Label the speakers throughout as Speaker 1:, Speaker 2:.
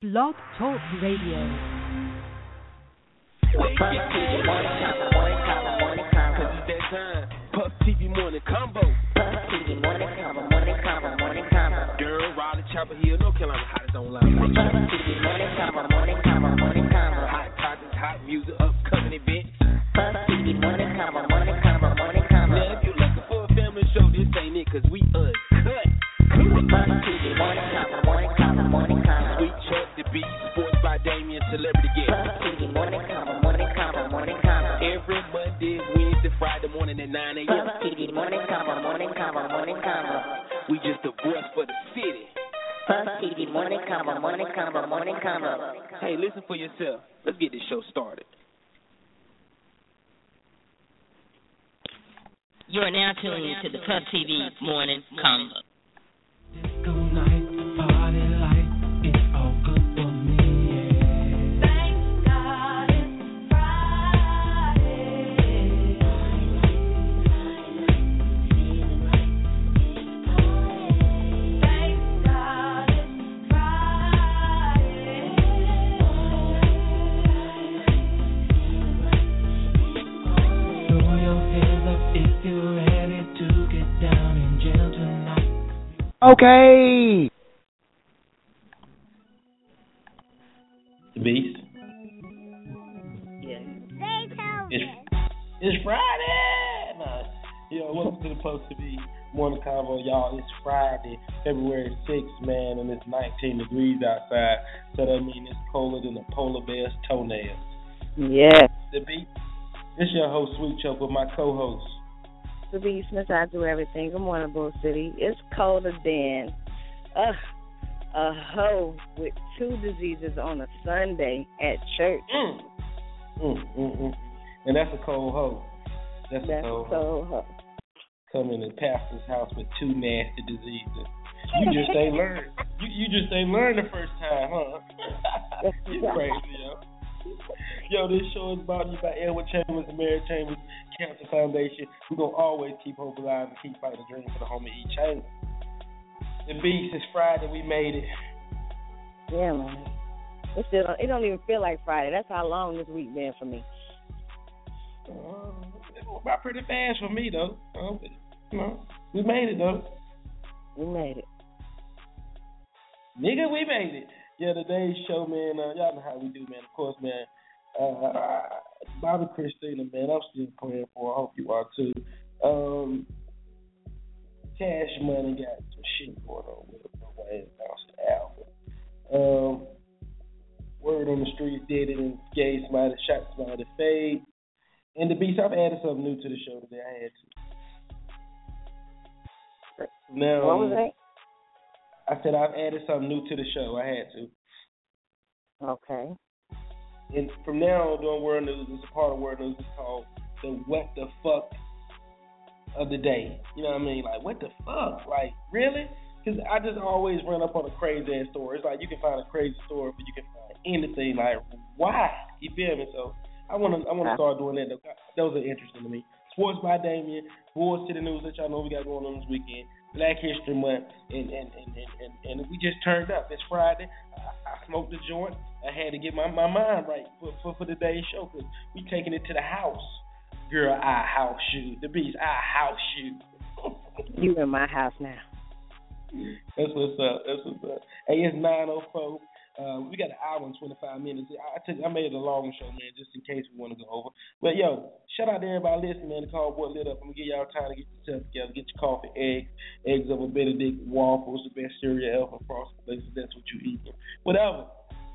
Speaker 1: Blog Talk Radio.
Speaker 2: Convo, morning convo, convo. Puff TV morning convo.
Speaker 3: Puff TV morning convo, morning convo, morning convo.
Speaker 2: Girl, Raleigh, Chapel Hill, North Carolina, hottest online.
Speaker 3: Puff TV morning convo, morning convo, morning convo.
Speaker 2: Hot topics, hot music, upcoming events.
Speaker 3: Puff TV morning convo, morning convo, morning convo.
Speaker 2: Now, if you're looking for a family show, this ain't it, cause we uncut. At 9 a.m.
Speaker 3: TV morning convo, morning convo, morning convo.
Speaker 2: We just the voice for the city.
Speaker 3: Puff TV morning convo, morning convo, morning convo.
Speaker 2: Hey, listen for yourself. Let's get this show started.
Speaker 4: You are now tuning to the Puff TV Morning Convo.
Speaker 5: Disco night, party life,
Speaker 6: Okay.
Speaker 7: The Beast.
Speaker 4: Yes.
Speaker 7: It's, it's Friday. Nah. Yo, welcome to the Puff TV Morning Convo, y'all. It's Friday, February 6th, man, and it's 19 degrees outside. So that means it's colder than a polar bear's toenails.
Speaker 8: Yeah.
Speaker 7: The Beast. This your host, Sweet Chuck, with my co-host.
Speaker 8: The beast, I do everything. Good morning, Bull City. It's colder than uh, a hoe with two diseases on a Sunday at church.
Speaker 7: Mm. Mm, mm, mm. And that's a cold hoe. That's,
Speaker 8: That's
Speaker 7: a cold hoe.
Speaker 8: so hoe.
Speaker 7: Coming to pastor's house with two nasty diseases. You just ain't learned. You you just ain't learned the first time, huh? you crazy, yo. Yo, this show is brought to you by Edward Chambers and Mary Chambers Cancer Foundation. We're gonna always keep hope alive and keep fighting the dream for the home of each chamber. The beast is Friday, we made it.
Speaker 8: Yeah, man. It still don't, it don't even feel like Friday. That's how long this week been for me.
Speaker 7: Uh, it went by pretty fast for me though. Uh, you know, we made it though.
Speaker 8: We made it.
Speaker 7: Nigga, we made it. Yeah, today's show, man. Uh, y'all know how we do, man. Of course, man. Uh, Bobbi Kristina, man. I'm still praying for. I hope you are too. Um, Cash Money got some shit going on with him. Nobody announced the album. Um, word on the street did it and gave somebody shot somebody to fade. And the beast, I've added something new to the show today. I had to. Now,
Speaker 8: what was that?
Speaker 7: I said I've added something new to the show. I had to.
Speaker 8: Okay.
Speaker 7: And from now on, doing World News, it's a part of World News. It's called the What the Fuck of the Day. You know what I mean? Like, what the fuck? Like, really? Because I just always run up on a crazy ass story. It's like you can find a crazy story, but you can find anything. Like, why? You feel me? So I want to I want to start doing that. Those are interesting to me. Sports by Damien, Boys to the News that y'all know we got going on this weekend. Black History Month, and and and and, and, we just turned up. It's Friday. I, I smoked a joint. I had to get my, my mind right for for, for today's show because we taking it to the house. Girl, I house you. The beast, I house you.
Speaker 8: You in my house now.
Speaker 7: That's what's up. That's what's up. Hey, it's nine oh four. Uh, we got an hour and twenty five minutes. I, I took I made it a long show, man, just in case we want to go over. But yo, shout out to everybody listening, man. The call boy lit up. I'm gonna give y'all time to get yourself together, get your coffee, eggs, eggs over Benedict, waffles, the best cereal ever, frosted places. That's what you eat. Whatever.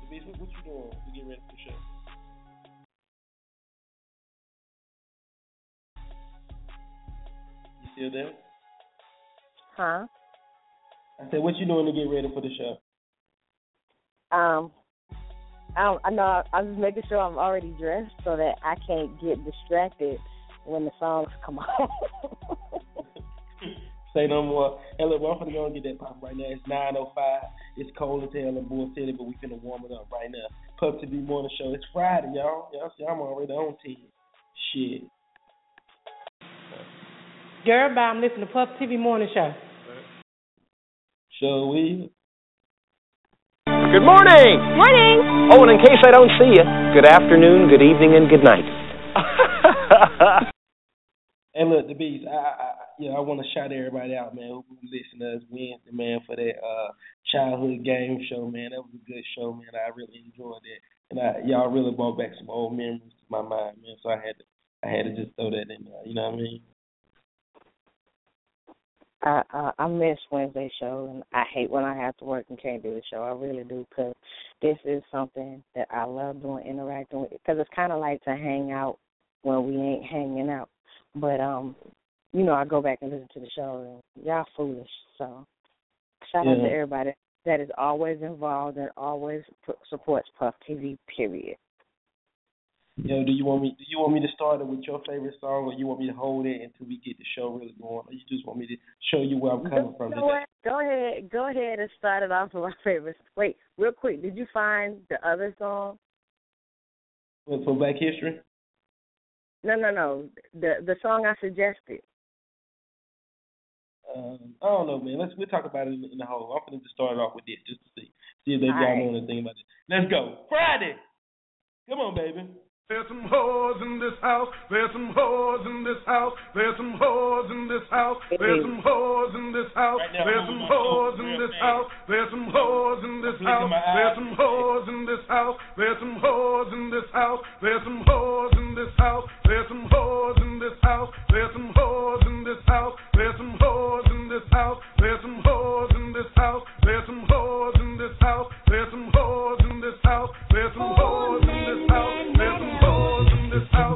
Speaker 7: The what, what you doing to get ready for the show? You still there?
Speaker 8: Huh?
Speaker 7: I said, what you doing to get ready for the show?
Speaker 8: Um, I don't, I know I'm just making sure I'm already dressed so that I can't get distracted when the songs come on.
Speaker 7: Say no more. Hey, look, I'm finna go and get that pop right now. It's 9.05. It's cold as hell in Bull City, but we finna warm it up right now. Puff TV morning show. It's Friday, y'all. Y'all see, I'm already on 10. Shit.
Speaker 9: Girl, bye. I'm listening to Puff TV Morning Show.
Speaker 7: Shall we?
Speaker 6: Good morning.
Speaker 10: Morning.
Speaker 6: Oh, and in case I don't see you, good afternoon, good evening, and good night.
Speaker 7: Hey, look, the beast. I, I, I you know, I want to shout everybody out, man, who who listened to us Wednesday, man, for that uh childhood game show, man. That was a good show, man. I really enjoyed it, and I, y'all really brought back some old memories to my mind, man. So I had to, I had to just throw that in there. You know what I mean?
Speaker 8: I, I I miss Wednesday show, and I hate when I have to work and can't do the show. I really do, because this is something that I love doing, interacting with. Because it's kind of like to hang out when we ain't hanging out. But um, you know, I go back and listen to the show, and y'all foolish. So shout out to everybody that is always involved and always p- supports Puff TV. Period.
Speaker 7: Yo, do you want me? Do you want me to start it with your favorite song, or you want me to hold it until we get the show really going, or you just want me to show you where I'm coming from today?
Speaker 8: Go ahead, go ahead and start it off with my favorite. Wait, real quick, did you find the other song?
Speaker 7: For, for Black History?
Speaker 8: No, no, no. The the song I suggested.
Speaker 7: Um, I don't know, man. Let's we'll talk about it in, in the whole. I'm gonna just start it off with this just to see see if they
Speaker 8: All
Speaker 7: y'all
Speaker 8: right.
Speaker 7: know anything about it. Let's go. Friday. Come on, baby.
Speaker 11: There's some whores in this house. There's some whores in this house. There's some whores in this house. There's some whores in this house. There's some whores in this house. There's some whores in this house. There's some whores in this house. There's some whores in this house. There's some whores in this house. There's some whores in this house. There's some whores in this house. There's some whores in this house. There's some whores in this house. There's some whores in this house. There's some whores in this house. There's some whores in this house.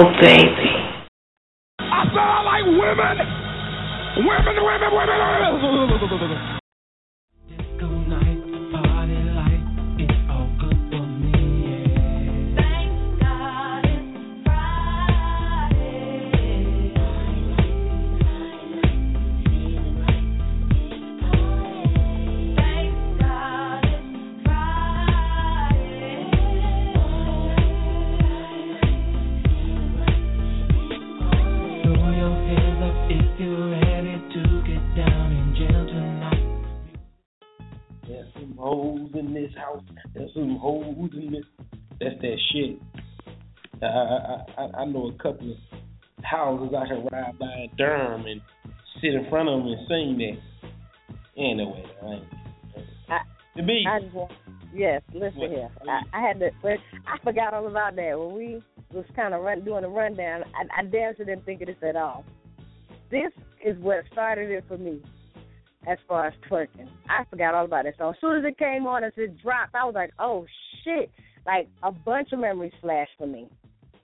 Speaker 11: helping
Speaker 7: I I I, I know a couple of houses I can ride by in Durham and sit in front of them and sing that. Ain't no way. I ain't.
Speaker 8: I,
Speaker 7: The beat.
Speaker 8: I just want, yes, listen
Speaker 7: What?
Speaker 8: here. I, I had to, but I forgot all about that when we was kind of run doing a rundown. I, I damn sure didn't think of this at all. This is what started it for me, as far as twerking. I forgot all about it. So as soon as it came on, as it dropped, I was like, oh shit! Like a bunch of memories flashed for me.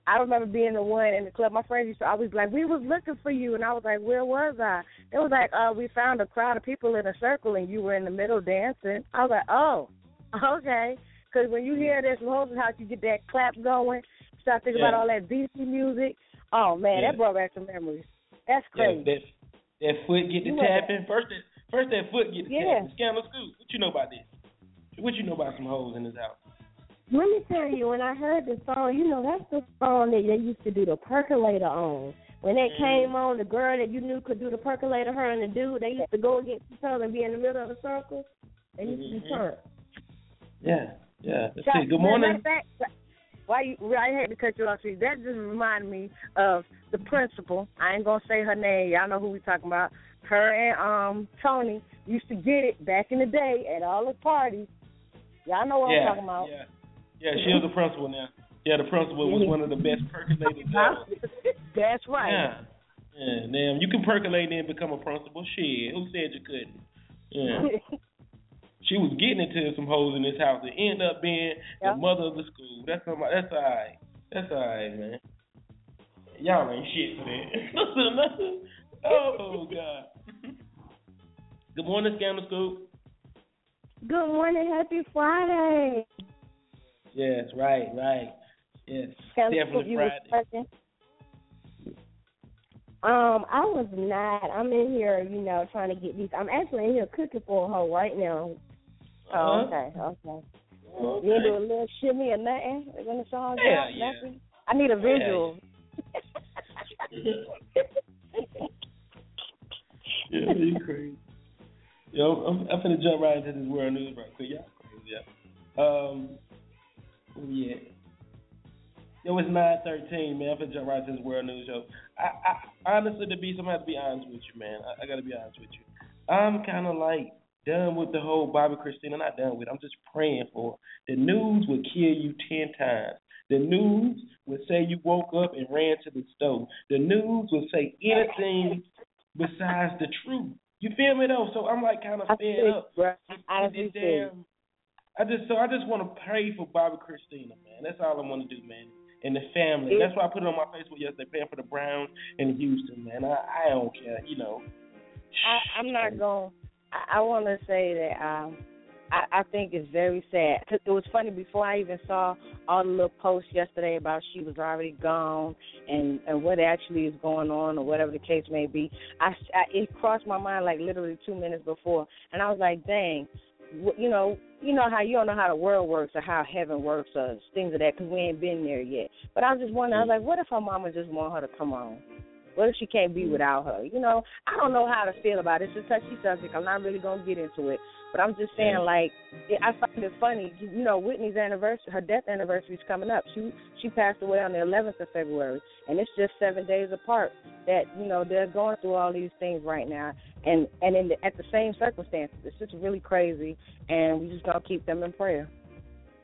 Speaker 8: I remember being the one in the club. My friends used to always be like, "We was looking for you," and I was like, "Where was I?" It was like, "Uh, we found a crowd of people in a circle, and you were in the middle dancing." I was like, "Oh, okay." Because when you hear this Moses House, you get that clap going. Start thinking
Speaker 7: Yeah.
Speaker 8: about all that BC music. Oh man,
Speaker 7: Yeah.
Speaker 8: that brought back some memories. That's
Speaker 7: Yeah, that that foot get the
Speaker 8: You know that.
Speaker 7: tapping. First that first that foot get the
Speaker 8: Yeah.
Speaker 7: tapping. Scandal Scoop. What you know about this? What you know about some hoes in this house?
Speaker 10: Let me tell you, when I heard the song, you know, that's the song that they used to do the percolator on. When that
Speaker 7: Mm-hmm.
Speaker 10: came on, the girl that you knew could do the percolator, her and the dude, they used to go against each other and be in the middle of the circle. They used to be turned.
Speaker 7: Yeah, yeah. Let's
Speaker 8: So,
Speaker 7: see. Good morning.
Speaker 8: fact, why you? I had to cut you off. See, that just reminded me of the principal. I ain't gonna say her name. Y'all know who we talking about. Her and um Tony used to get it back in the day at all the parties. Y'all know what
Speaker 7: yeah,
Speaker 8: I'm talking about.
Speaker 7: yeah, yeah. She was the principal now. Yeah, the principal was one of the best percolators ever.
Speaker 8: That's right.
Speaker 7: Yeah. Yeah, damn. You can percolate and become a principal. Shit, who said you couldn't? Yeah. She was getting into some hoes in this house. It end up being
Speaker 8: Yeah.
Speaker 7: the mother of the school. That's somebody, that's all right. That's all right, man. Y'all ain't shit for that. oh God. Good morning, Scandal Scoop.
Speaker 10: Good morning, happy Friday.
Speaker 7: Yes, right, right. Yes,
Speaker 10: Kind
Speaker 7: definitely
Speaker 10: you was
Speaker 7: Friday.
Speaker 10: Um, I was not. I'm in here, you know, trying to get these. I'm actually in here cooking for a hoe right now.
Speaker 7: Uh-huh.
Speaker 10: Oh, okay, okay. You gonna do a little shimmy or nothing? We're gonna show us
Speaker 7: Yeah,
Speaker 10: that?
Speaker 7: yeah.
Speaker 10: Nothing? I need a visual.
Speaker 7: Yeah, you crazy. Yo, I'm, I'm finna jump right into this world news right quick. Y'all crazy, yeah. Um, where we at? Yo, it's nine thirteen, man. I'm finna jump right into this world news, yo. I, I honestly, to be, I'm gonna have to be honest with you, man. I, I gotta be honest with you. I'm kind of like done with the whole Bobbi Kristina. Not done with. it. I'm just praying for. it. The news would kill you ten times. The news would say you woke up and ran to the stove. The news would say anything besides the truth. You feel me though? So I'm like kind of fed up. with
Speaker 8: I honestly
Speaker 7: this
Speaker 8: feel you.
Speaker 7: damn. I just so I just want to pray for Bobbi Kristina, man. That's all I want to do, man. And the family. That's why I put it on my Facebook yesterday, praying for the Browns and Houston, man. I I don't care, you know.
Speaker 8: I, I'm not going. I, I want to say that um, I, I think it's very sad. it was funny before I even saw all the little posts yesterday about she was already gone and and what actually is going on or whatever the case may be. I, I it crossed my mind like literally two minutes before, and I was like, dang. You know, you know how you don't know how the world works or how heaven works or things of that because we ain't been there yet. But I was just wondering, I was like, what if her mama just want her to come on? What if she can't be mm-hmm. without her? You know, I don't know how to feel about it. It's a touchy subject. I'm not really gonna get into it, but I'm just saying, like, it, I find it funny. You know, Whitney's anniversary, her death anniversary is coming up. She she passed away on the 11th of February, and it's just seven days apart. That you know they're going through all these things right now, and and in the, at the same circumstances. It's just really crazy, and we just gonna keep them in prayer.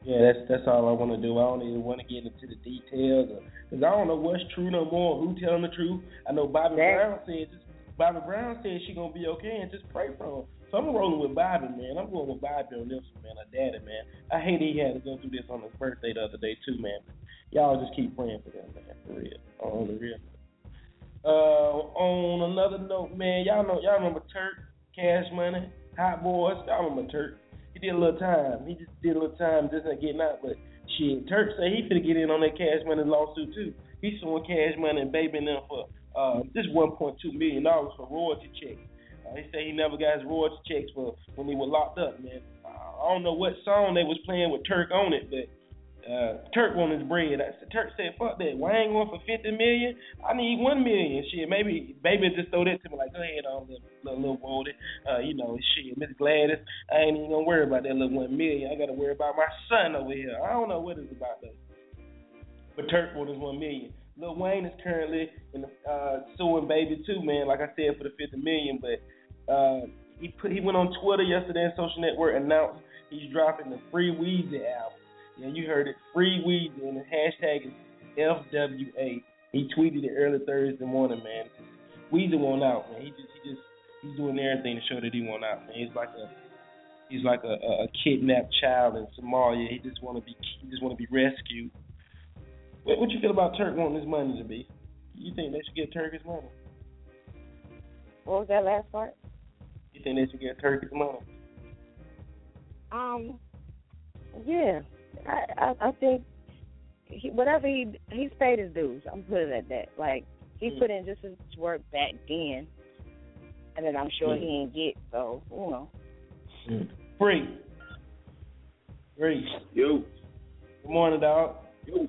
Speaker 7: Yeah, that's that's all I want to do. I don't even want to get into the details because I don't know what's true no more. Who telling the truth? I know Bobby
Speaker 8: That-
Speaker 7: Brown said just Bobby Brown said she gonna be okay and just pray for her. So I'm rolling with Bobby, man. I'm going with Bobby on this one, man. Her daddy, man. I hate he had to go through this on his birthday the other day too, man. Y'all just keep praying for them, man. For real, on the real. Uh, on another note, man, y'all know y'all remember Turk, Cash Money, Hot Boys. Y'all remember Turk? He did a little time. He just did a little time, just not getting out. But shit, Turk say he finna get in on that Cash Money lawsuit too. He's suing Cash Money and Baby them for uh, just 1.2 million dollars for royalty checks. He say he never got his royalty checks for when he was locked up, man. I don't know what song they was playing with Turk on it, but Uh, Turk wanted his bread. I said, Turk said, "Fuck that. Wayne going for fifty million. I need one million. Shit, maybe baby just throw that to me like, go ahead on little little, little Wody. Uh, you know, shit, Miss Gladys. I ain't even gonna worry about that little one million. I gotta worry about my son over here. I don't know what it's about though. But Turk wanted his one million. Lil Wayne is currently in the, uh, suing Baby too, man. Like I said, for the fifty million. But uh, he put he went on Twitter yesterday and social network announced he's dropping the Free Weezy album. Yeah, you heard it, Free Weezy, and the hashtag is FWA. He tweeted it early Thursday morning, man. Weezy won't out, man. He just he just he's doing everything to show that he won't out, man. He's like a he's like a, a, a kidnapped child in Somalia. He just want to be he just want to be rescued. What, what you feel about Turk wanting his money to be? You think they should get Turk his money?
Speaker 8: What was that last part?
Speaker 7: You think they should get Turk his money?
Speaker 8: Um, yeah, I I, I think he, whatever he he's paid his dues. I'm put it at that. Like he
Speaker 7: Mm.
Speaker 8: put in just as much work back then, and then I'm sure
Speaker 7: Mm.
Speaker 8: he ain't get. So you know,
Speaker 7: Free. Free.
Speaker 12: Yo.
Speaker 7: Good morning, dog.
Speaker 12: Yo.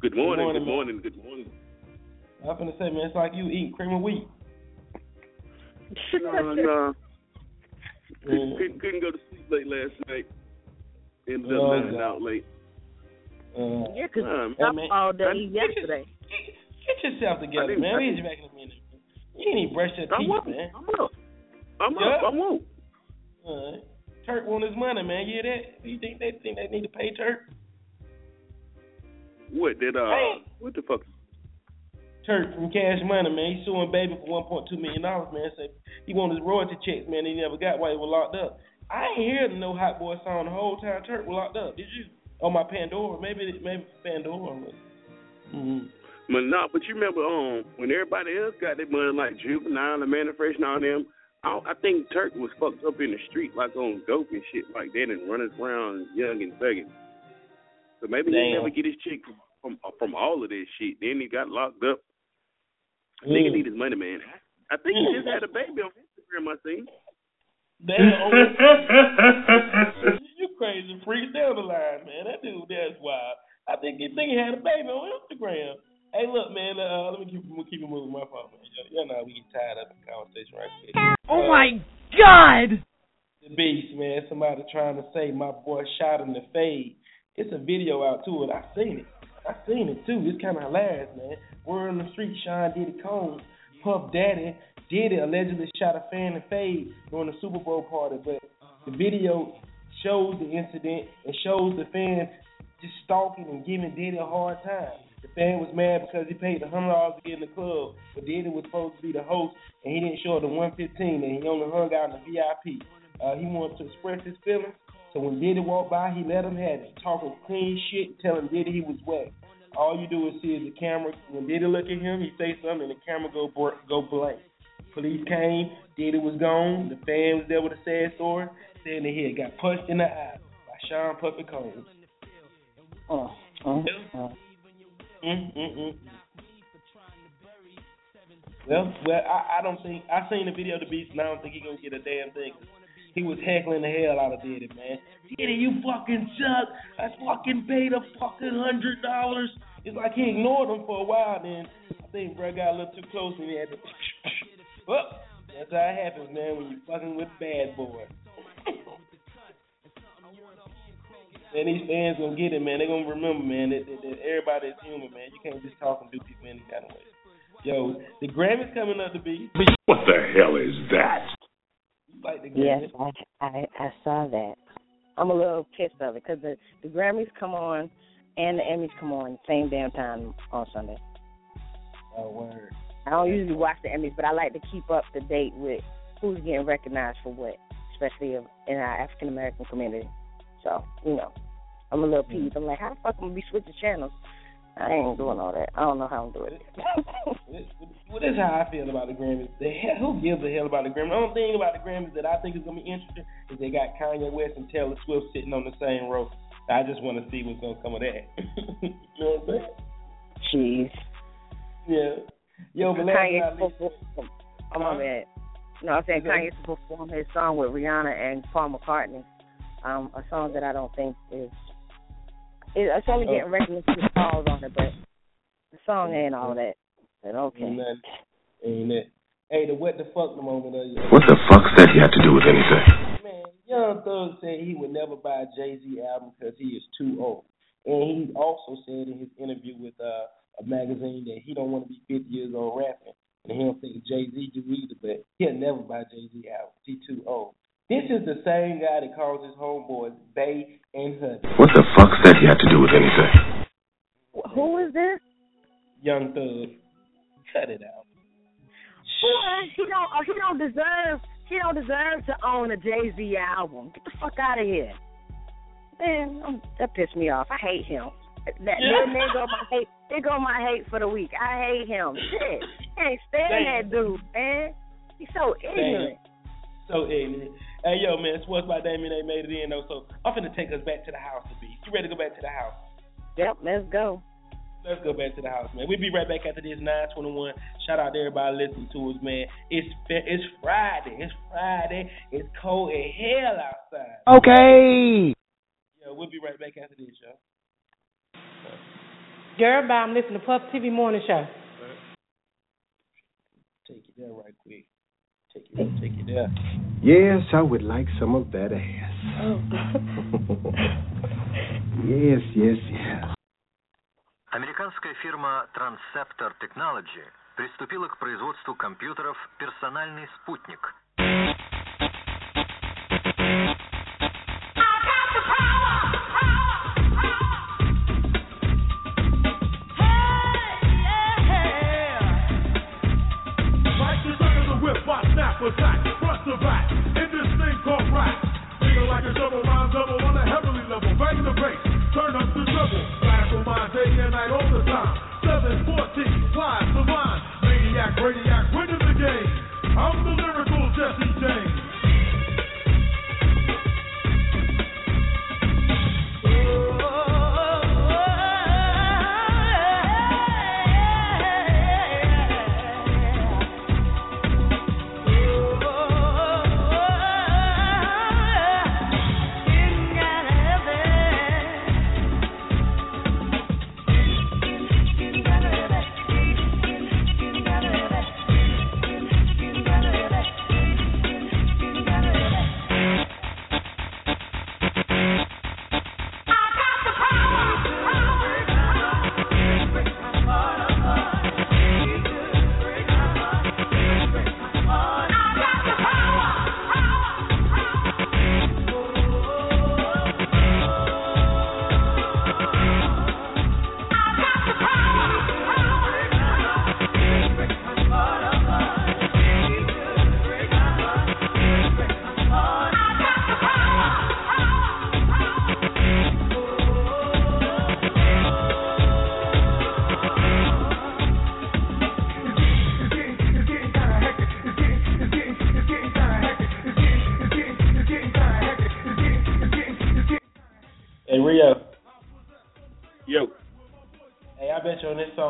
Speaker 12: Good morning,
Speaker 7: morning,
Speaker 12: good morning, good morning.
Speaker 7: I'm gonna say, man, it's like you eating cream of wheat.
Speaker 12: No, no.
Speaker 7: Mm.
Speaker 12: Couldn't, couldn't, couldn't go to sleep late last night. Ended up
Speaker 7: Oh,
Speaker 12: letting
Speaker 7: God.
Speaker 12: out late.
Speaker 7: Uh,
Speaker 8: yeah, 'cause
Speaker 12: Um,
Speaker 8: I'm
Speaker 7: man,
Speaker 8: all day
Speaker 12: I-
Speaker 8: yesterday.
Speaker 7: get yourself together, man. We
Speaker 12: didn't-
Speaker 7: you back in a minute. You ain't even brush your
Speaker 12: I
Speaker 7: teeth,
Speaker 12: won't.
Speaker 7: man.
Speaker 12: I'm up. I'm
Speaker 7: Yeah.
Speaker 12: up. I'm woke.
Speaker 7: All right. Turk want his money, man. You hear that? You think they think they need to pay Turk?
Speaker 12: What did uh?
Speaker 7: Hey.
Speaker 12: What the fuck?
Speaker 7: Turk from Cash Money, man. He's suing Baby for one point two million dollars, man. Say he want his royalty checks, man. He never got while he was locked up. I ain't hear no Hot Boy song the whole time Turk was locked up. Did you? On my Pandora, maybe maybe Pandora. Mm-hmm.
Speaker 12: But no, but you remember um when everybody else got their money like juvenile and Mannie Fresh and all them. I, I think Turk was fucked up in the street like on dope and shit like that and running around young and thugging. So maybe he never get his chick from from, from all of this shit. Then he got locked up. Nigga
Speaker 7: Mm.
Speaker 12: need his money, man. I think he just had a baby on Instagram. I seen.
Speaker 7: Damn. you crazy freak down the line, man. That dude, that's wild. I think he think he had a baby on Instagram. Hey, look, man. Uh, let me keep we'll keep it moving. My fault, man. Y'all, y'all know we get tired of the conversation right quick.
Speaker 1: Oh
Speaker 7: Uh,
Speaker 1: my God!
Speaker 7: The beast, man. Somebody trying to say my boy shot in the fade. It's a video out too, it. I seen it. I seen it too. It's kind of hilarious, man. Word on the street, Sean Diddy Combs, Puff Daddy, Diddy allegedly shot a fan in the fade during the Super Bowl party, but the video shows the incident and shows the fan just stalking and giving Diddy a hard time. The fan was mad because he paid a hundred dollars to get in the club, but Diddy was supposed to be the host and he didn't show up to one fifteen and he only hung out in the VIP. Uh, he wanted to express his feelings, so when Diddy walked by, he let him have it, talking clean shit, telling Diddy he was wet. All you do is see is the camera. When Diddy look at him, he say something, and the camera go go blank. Police came, Diddy was gone. The fan was there with a sad story, saying that he had got punched in the eye by Sean Puffy Combs.
Speaker 8: Oh, oh, oh.
Speaker 7: Mm, mm, mm. Well, well, I, I don't think I seen the video of the beast, and I don't think he gonna get a damn thing. He was heckling the hell out of Diddy, man. Diddy, you fucking suck. I fucking paid a fucking hundred dollars. It's like he ignored him for a while. Then I think bro got a little too close, and he had to. Well, that's how it happens, man. When you fucking with bad boy. And these fans gonna get it, man. They gonna remember, man, that, that, that everybody is human, man. You can't just talk and do people any kind of way. Yo, the Grammys coming up to be.
Speaker 11: What the hell is that?
Speaker 7: You like the
Speaker 8: Yes, I, I I saw that. I'm a little pissed of it because the the Grammys come on and the Emmys come on same damn time on Sunday.
Speaker 7: Oh word.
Speaker 8: I don't usually watch the Emmys, but I like to keep up to date with who's getting recognized for what, especially in our African American community. So you know, I'm a little peeved. I'm like, how the fuck am I gonna be switching channels? I ain't doing all that. I don't know how I'm doing it.
Speaker 7: Well, this is how I feel about the Grammys. The hell, who gives a hell about the Grammys? The only thing about the Grammys that I think is gonna be interesting is they got Kanye West and Taylor Swift sitting on the same row. I just want to see what's gonna come of that. you know what I'm saying?
Speaker 8: Jeez.
Speaker 7: Yeah. Yo, but
Speaker 8: Kanye
Speaker 7: but not least,
Speaker 8: supposed to, oh my bad. No, I'm saying Kanye's supposed to perform his song with Rihanna and Paul McCartney. Um, a song that I don't think is It, it's only
Speaker 7: Oh.
Speaker 8: getting regular calls on it, but the song ain't all that. But okay.
Speaker 7: Ain't nothing. Ain't it? Hey, the what the fuck the moment of you.
Speaker 13: What the fuck's that you have to do with anything?
Speaker 7: Man, Young Thug said he would never buy a Jay Z album because he is too old. And he also said in his interview with uh, a magazine that he don't want to be 50 years old rapping. And he don't think Jay Z do either, but he'll never buy Jay Z album. He too old. This is the same guy that calls his homeboys Bay and Huddy.
Speaker 13: What the fuck's that he had to do with anything?
Speaker 8: Who is this?
Speaker 7: Young Thug. Cut it out.
Speaker 8: Boy, he don't. oh, He don't deserve. He don't deserve to own a Jay Z album. Get the fuck out of here, man. um, That pissed me off. I hate him. That,
Speaker 7: Yeah.
Speaker 8: there, there go my hate. There go my hate for the week. I hate him. Shit, can't stand that dude, man. He's so ignorant.
Speaker 7: So ignorant. Hey, yo, man, it's Sports by Damien, they made it in, though. So I'm finna take us back to the house to be. You ready to go back to the house?
Speaker 8: Yep, let's go.
Speaker 7: Let's go back to the house, man. We'll be right back after this 921. Shout out to everybody listening to us, man. It's it's Friday. It's Friday. It's cold as hell outside.
Speaker 6: Okay.
Speaker 7: Yeah, we'll be right back after this, y'all.
Speaker 9: Girl, bye. I'm listening to Puff TV Morning Show.
Speaker 7: Take it there right quick. Take it. Take it there.
Speaker 14: Yes, I would like some of that ass. yes, yes, yes.
Speaker 15: Американская фирма Transceptor Technology приступила к производству компьютеров «Персональный спутник».
Speaker 11: Turn up the treble. Flash on my day and night all the time. 714, flies the line. Maniac, radiac, winning the game. I'm the lyrical Jesse James.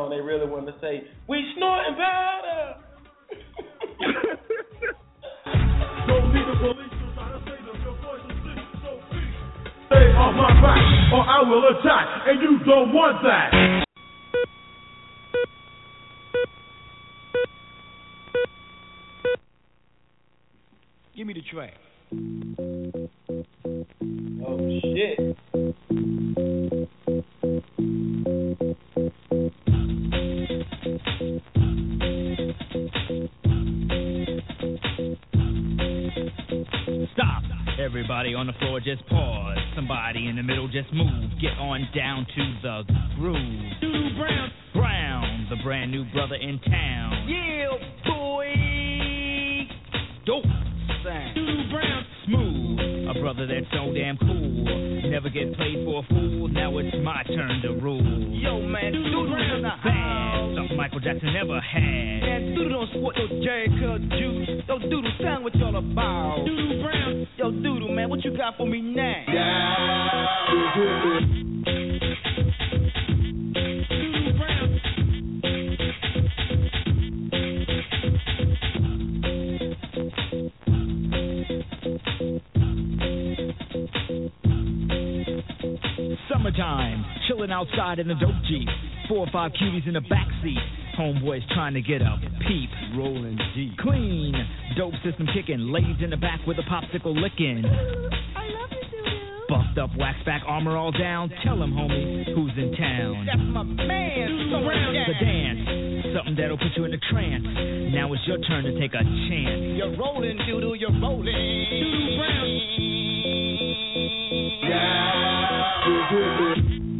Speaker 7: Song they really wanted to say, We snorting powder.
Speaker 11: Don't need the police to try to save them. Your voice is sick, so please stay on my back, or I will attack, and you don't want that.
Speaker 16: Give me the track. In the middle just move. Get on down to the groove. Doodoo Brown. Brown, the brand new brother in town. Five cuties in the backseat. Homeboys trying to get a peep. Rolling deep. Clean. Dope system kicking. Ladies in the back with a popsicle licking. Buffed up, wax back, armor all down. Tell them, homie, who's in town.
Speaker 17: That's my man. So round
Speaker 16: The dance. Something that'll put you in a trance. Now it's your turn to take a chance.
Speaker 17: You're rolling, doodle, you're rolling. Doodoo Brown. Doodle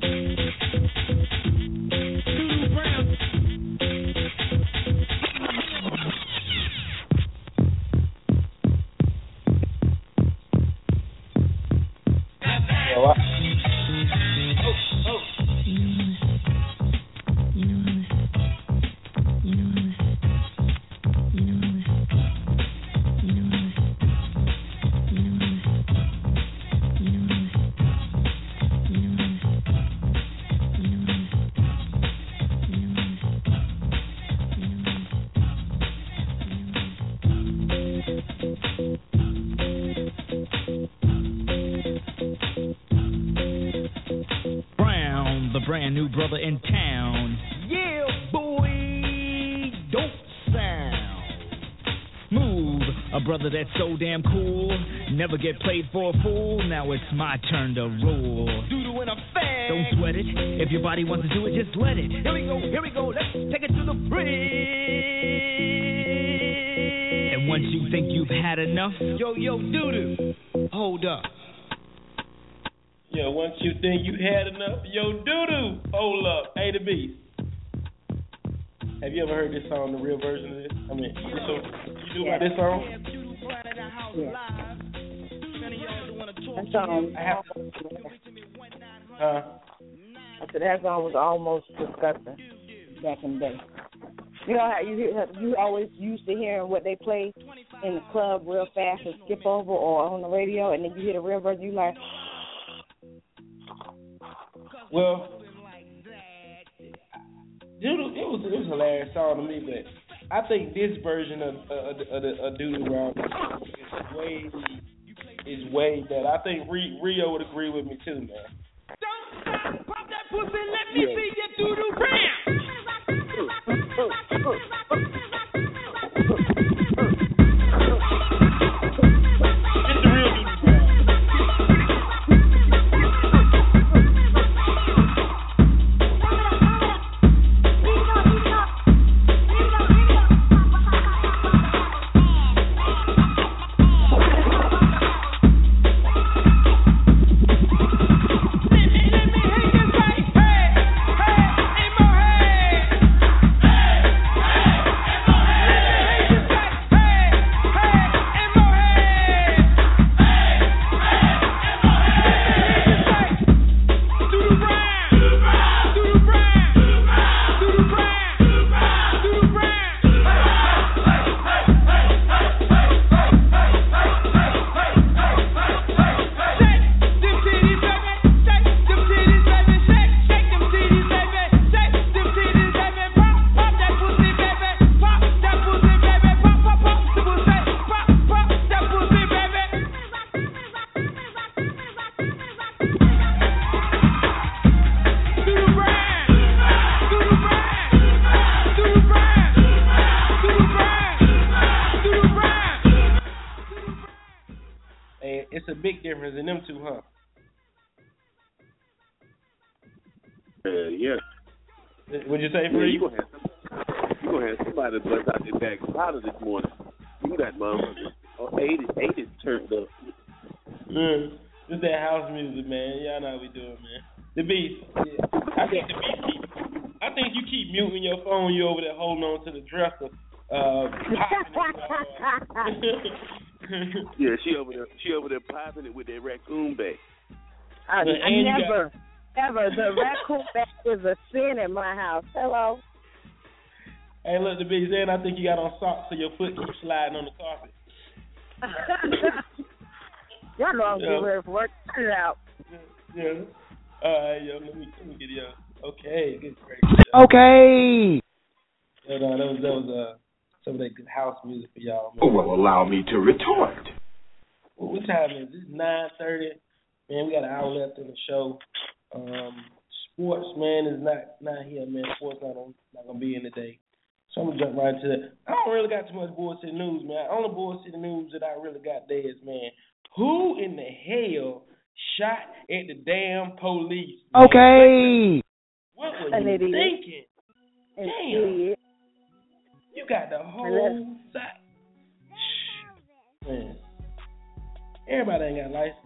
Speaker 16: brand new brother in town.
Speaker 17: Yeah, boy. Don't sound.
Speaker 16: Move, a brother that's so damn cool. Never get played for a fool. Now it's my turn to rule.
Speaker 17: Doodle in a fag.
Speaker 16: Don't sweat it. If your body wants to do it, just let it.
Speaker 17: Here we go, here we go. Let's take it to the bridge.
Speaker 16: And once you think you've had enough,
Speaker 17: Yo, yo, doodoo. Hold up.
Speaker 7: Yo, once you think you had enough, yo, doo doo, hold up, A to B. Have you ever heard this song, the real version of this? I mean, so you knew about this song?
Speaker 8: That song,
Speaker 7: I have, huh?
Speaker 8: I said that song was almost disgusting back in the day. You know how you hear, you always used to hearing what they play in the club real fast and skip over or on the radio, and then you hear the real version, you like,
Speaker 7: Well, it was it was a hilarious song to me, but I think this version of uh, of, of, of Doodoo Brown is way is way better. I think Rio would agree with me too, man.
Speaker 17: Pop that pussy, let me see your doodoo brown.
Speaker 7: What'd you say,
Speaker 12: Yeah,
Speaker 7: Free?
Speaker 12: you gonna have some, you gonna have somebody bust out their bag of powder this morning. You got motherfuckers. Oh, eight is eight is turned up.
Speaker 7: This that house music, man. Y'all know how we doing, man. The beast. Yeah. I think the beast keep. I think you keep muting your phone. You over there holding on to the dresser. Uh.
Speaker 12: Yeah, she over there. She over there popping it with that raccoon bag.
Speaker 8: I, I
Speaker 7: and you
Speaker 8: never, ever. The raccoon bag is a sin in my house. Hello.
Speaker 7: hey, look, the beast. And I think you got on socks so your foot keeps sliding on the carpet.
Speaker 8: Y'all know I'm
Speaker 7: Yeah.
Speaker 8: getting ready for work. Cut it out.
Speaker 7: Yeah. All right, yo. Let me let me get yo. Okay, good, great.
Speaker 6: Okay.
Speaker 7: Yeah, no, that was that was uh some of that good house music for y'all.
Speaker 13: Oh,
Speaker 7: Man.
Speaker 13: well, allow me to retort.
Speaker 7: Well, what time is it? It's nine thirty. Man, we got an hour left in the show. Um, sports, man, is not not here, man. Sports not on, not gonna be in today. So I'm gonna jump right into that. I don't really got too much bullshit news, man. Only bullshit news that I really got there is, man, who in the hell shot at the damn police? man?
Speaker 18: Okay.
Speaker 7: What were
Speaker 8: An
Speaker 7: you
Speaker 8: idiot.
Speaker 7: thinking?
Speaker 8: An
Speaker 7: Damn.
Speaker 8: idiot.
Speaker 7: You got the whole side. Man, everybody ain't got license, man.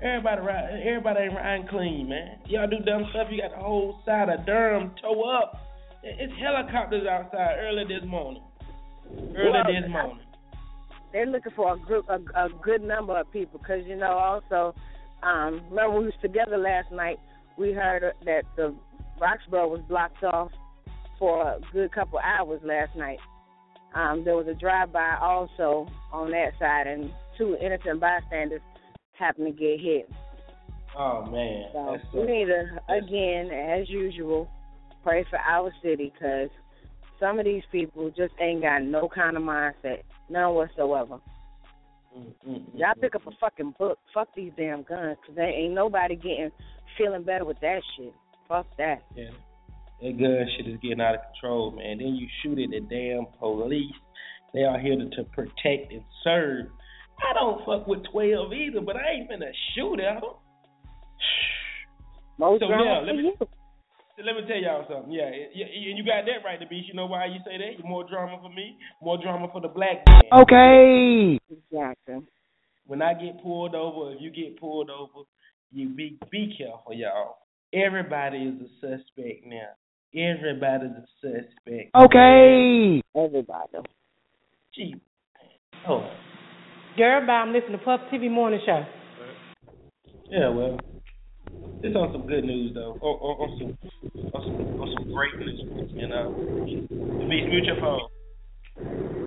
Speaker 7: Everybody ride, everybody ain't riding clean, man. Y'all do dumb stuff. You got the whole side of Durham toe up. It's helicopters outside early this morning. Early
Speaker 8: Well,
Speaker 7: this morning.
Speaker 8: They're looking for a group, a, a good number of people, because you know also, um, remember when we was together last night. We heard that the Roxboro was blocked off for a good couple hours last night. Um, there was a drive-by also on that side, and two innocent bystanders happened to get hit.
Speaker 7: Oh man,
Speaker 8: So
Speaker 7: that's
Speaker 8: we need to, again, as usual, pray for our city because some of these people just ain't got no kind of mindset, none whatsoever. Y'all pick up a fucking book. Fuck these damn guns because there ain't nobody getting feeling better with that shit. Fuck that.
Speaker 7: Yeah. That gun shit is getting out of control, man. Then you shoot at the damn police. They are here to, to protect and serve. I don't fuck with twelve either, but I ain't finna shoot at them.
Speaker 8: Most
Speaker 7: so
Speaker 8: drama
Speaker 7: yeah, let me let me tell y'all something. Yeah, yeah, and you got that right, the beast. You know why you say that? More drama for me, more drama for the black man.
Speaker 18: Okay.
Speaker 8: Exactly.
Speaker 7: When I get pulled over, if you get pulled over, you be be careful, y'all. Everybody is a suspect now. Everybody's a suspect.
Speaker 18: Okay.
Speaker 8: Everybody.
Speaker 7: Gee. Oh.
Speaker 9: I'm listening to Puff TV Morning Show.
Speaker 7: Yeah, well, it's on some good news though. On, on, on some on some on some great news, you know. Beast, mute your phone.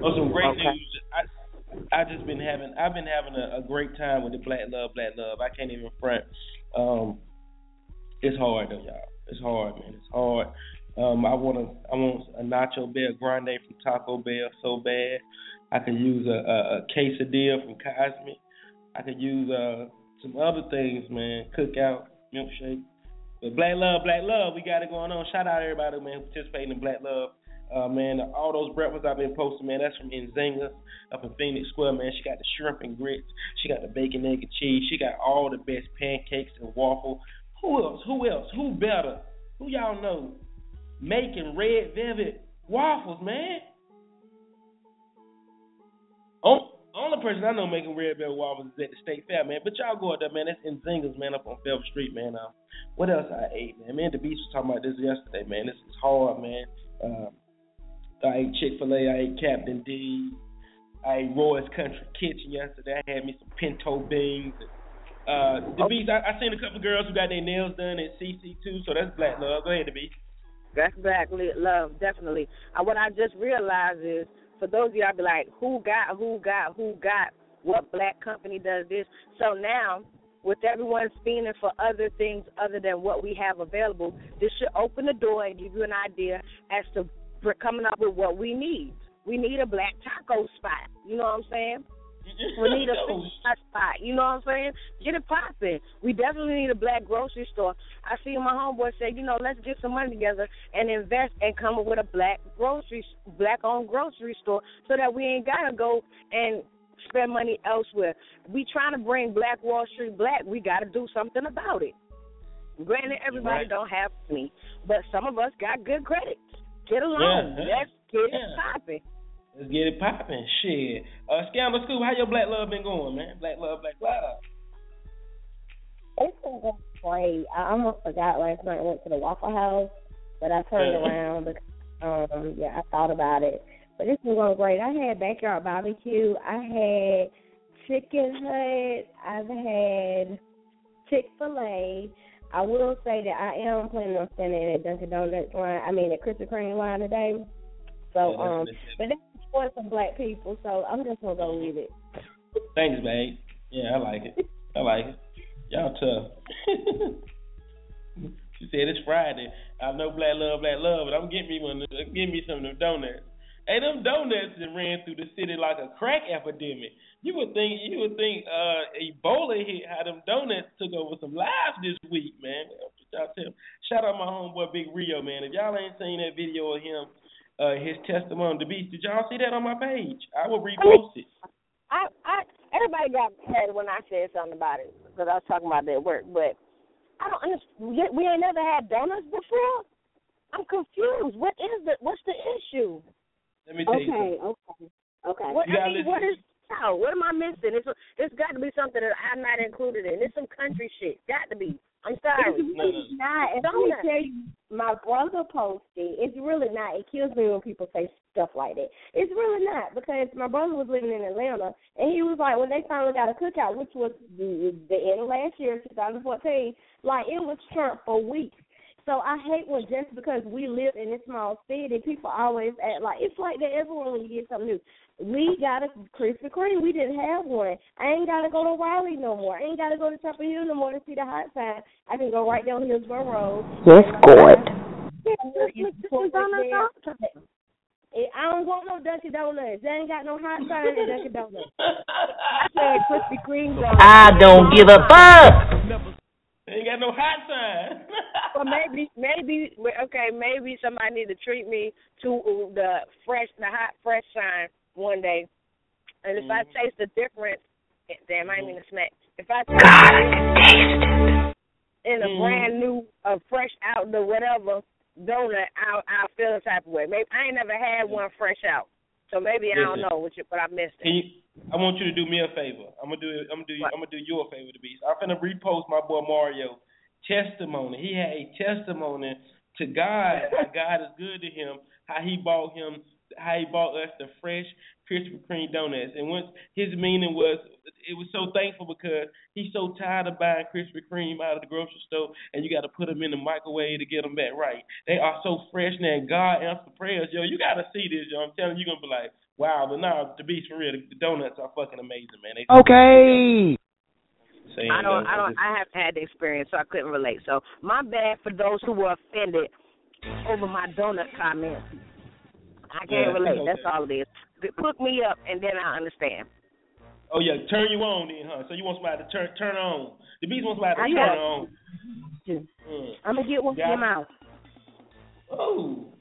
Speaker 7: On some great
Speaker 8: Okay.
Speaker 7: news, I I just been having I've been having a, a great time with the Black Love, Black Love. I can't even front. Um, it's hard though, y'all. It's hard, man. It's hard. Um, I want to I want a Nacho Bell Grande from Taco Bell so bad. I could use a, a, a quesadilla from Cosme. I could use uh some other things, man. Cookout, milkshake. But Black Love, Black Love, we got it going on. Shout out everybody, man, who participating in Black Love. Uh, man, all those breakfasts I've been posting, man, that's from Nzinga up in Phoenix Square, man. She got the shrimp and grits. She got the bacon, egg, and cheese. She got all the best pancakes and waffle. Who else? Who else? Who better? Who y'all know making red velvet waffles, man? On, only person I know making red velvet waffles is at the State Fair, man. But y'all go out there, man. That's Nzinga's, man, up on Fayetteville Street, man. Uh, what else I ate, man? Man, the beast was talking about this yesterday, man. This is hard, man. Um, I ate Chick Fil A. I ate Captain D. I ate Roy's Country Kitchen yesterday. I had me some pinto beans. Uh, the beast. I, I seen a couple girls who got their nails done at CC too, so that's black love. Go ahead, the beast.
Speaker 8: That's black love, definitely. Uh, what I just realized is, for those of y'all be like, who got, who got, who got, what black company does this? So now, with everyone spending for other things other than what we have available, this should open the door and give you an idea as to coming up with what we need. We need a black taco spot. You know what I'm saying? We need a fry spot. You know what I'm saying? Get it popping. We definitely need a black grocery store. I see my homeboy say, you know, let's get some money together and invest and come up with a black grocery, black owned grocery store, so that we ain't gotta go and spend money elsewhere. We trying to bring Black Wall Street black. We got to do something about it. Granted, everybody
Speaker 7: Right.
Speaker 8: don't have money, but some of us got good credit. Get along.
Speaker 7: Yeah, yeah.
Speaker 8: Let's get it
Speaker 7: Yeah.
Speaker 8: popping.
Speaker 7: Let's get it popping. Shit. Uh, Scandal Scoop, how your black love been going, man? Black love, black love.
Speaker 10: It's been going great. I almost forgot last night I went to the Waffle House, but I turned around because um yeah, I thought about it. But it's been going great. I had backyard barbecue. I had chicken hut. I've had Chick fil A. I will say that I am planning on standing at Dunkin' Donuts line. I mean at Krispy Kreme line today. So
Speaker 7: Yeah,
Speaker 10: um, but that's for some black people. So I'm just gonna go with it.
Speaker 7: Thanks, babe. Yeah, I like it. I like it. Y'all tough. she said it's Friday. I know black love, black love, but I'm getting me one. Give me some of them donuts. Hey, them donuts that ran through the city like a crack epidemic. You would think you would think uh Ebola hit how them donuts took over some lives this week, man. Shout out my homeboy Big Rio, man. If y'all ain't seen that video of him, uh, his testimony to beast, did y'all see that on my page? I will repost it.
Speaker 8: I, I, everybody got mad when I said something about it because I was talking about that work, but I don't understand. We- We ain't never had donuts before. I'm confused. What is the what's the issue?
Speaker 7: Let me tell you
Speaker 10: Okay,
Speaker 7: something.
Speaker 10: okay, okay.
Speaker 8: What
Speaker 7: You
Speaker 8: I mean, what is how? What am I missing? It's it's got to be something that I'm not included in. It's some country shit. Got to be. I'm sorry.
Speaker 10: It's really not. If
Speaker 8: Don't
Speaker 10: I tell you, my brother posted. It's really not. It kills me when people say stuff like that. It's really not because my brother was living in Atlanta and he was like, when they finally got a cookout, which was the, the end of last year, 2014, like it was Trump for weeks. So I hate when just because we live in this small city, people always act like it's like that everywhere when you get something new. We got a Krispy Kreme. We didn't have one. I ain't got to go to Raleigh no more. I ain't got to go to Chapel Hill no more to see the hot sign. I can go right down Hillsborough Road.
Speaker 18: Yes, God.
Speaker 10: Yeah, just look this is on the top. Eh, I don't want no Dunkin' Donuts. They ain't got no hot sign at Dunkin' Donuts. I said Krispy Kreme donuts.
Speaker 18: I don't give a fuck.
Speaker 7: Ain't got no hot sign.
Speaker 8: Well, maybe, maybe, okay, maybe somebody need to treat me to the fresh, the hot fresh sign one day, and if I taste the difference, damn, I ain't mean to smack. If I taste it. in a
Speaker 7: Mhm.
Speaker 8: brand new, uh, fresh out the whatever donut, I'll I'll feel the type of way. Maybe I ain't never had one fresh out, so maybe I don't know what you, but I missed it.
Speaker 7: Can you, I want you to do me a favor. I'm gonna do. I'm gonna do. I'm gonna do you a favor, the beast. I'm gonna repost my boy Mario testimony. He had a testimony to God. how God is good to him. How he bought him. How he bought us the fresh Krispy Kreme donuts. And once his meaning was, it was so thankful because he's so tired of buying Krispy Kreme out of the grocery store, and you got to put them in the microwave to get them back right. They are so fresh now. and God answers prayers, yo. You got to see this, yo. I'm telling you, you're gonna be like, wow. But nah, to be for real, the donuts are fucking amazing, man. They
Speaker 18: Okay.
Speaker 7: Saying,
Speaker 8: I don't,
Speaker 7: yo,
Speaker 8: I don't, I haven't had the experience, so I couldn't relate. So my bad for those who were offended over my donut comments. I can't
Speaker 7: Yeah,
Speaker 8: relate. That's all it is. Hook me up, and then I understand.
Speaker 7: Oh yeah, turn you on then, huh? So you want somebody to turn turn on. The beast wants somebody to
Speaker 10: I
Speaker 7: turn on. Mm.
Speaker 10: I'm gonna get one for your mouth.
Speaker 7: Oh.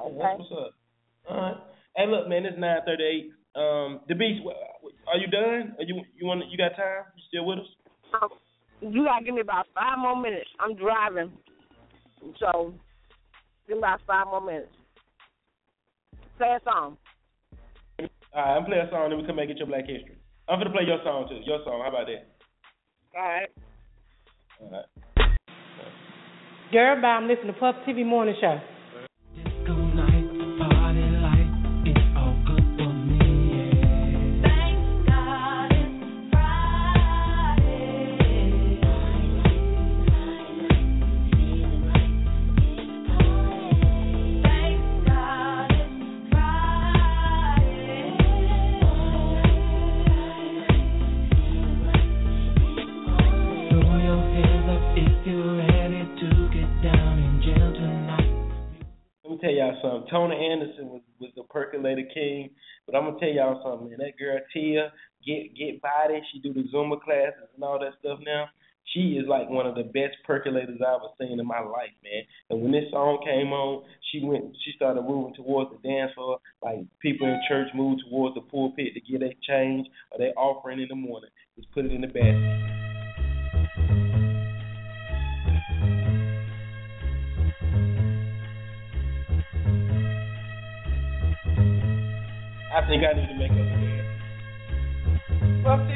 Speaker 10: Okay.
Speaker 7: What's up. All right. Hey, look, man, it's nine thirty eight. Um, the beast, are you done? Are you you want you got time? You still with us?
Speaker 8: Um, you gotta give me about five more minutes. I'm driving, so give me about five more minutes. Play a song.
Speaker 7: All right, I'm playing a song, then we come back and get your Black History. I'm gonna play your song too. Your song. How about that?
Speaker 8: All right.
Speaker 7: All right.
Speaker 9: Girl, bye. I'm listening to Puff TV Morning Show.
Speaker 7: Anderson was was the percolator king, but I'm gonna tell y'all something, man. That girl Tia, get get body. She do the Zumba classes and all that stuff now. She is like one of the best percolators I've ever seen in my life, man. And when this song came on, she went, she started moving towards the dance floor, like people in church move towards the pulpit to get their change or their offering in the morning. Just put it in the basket. I think I need to make up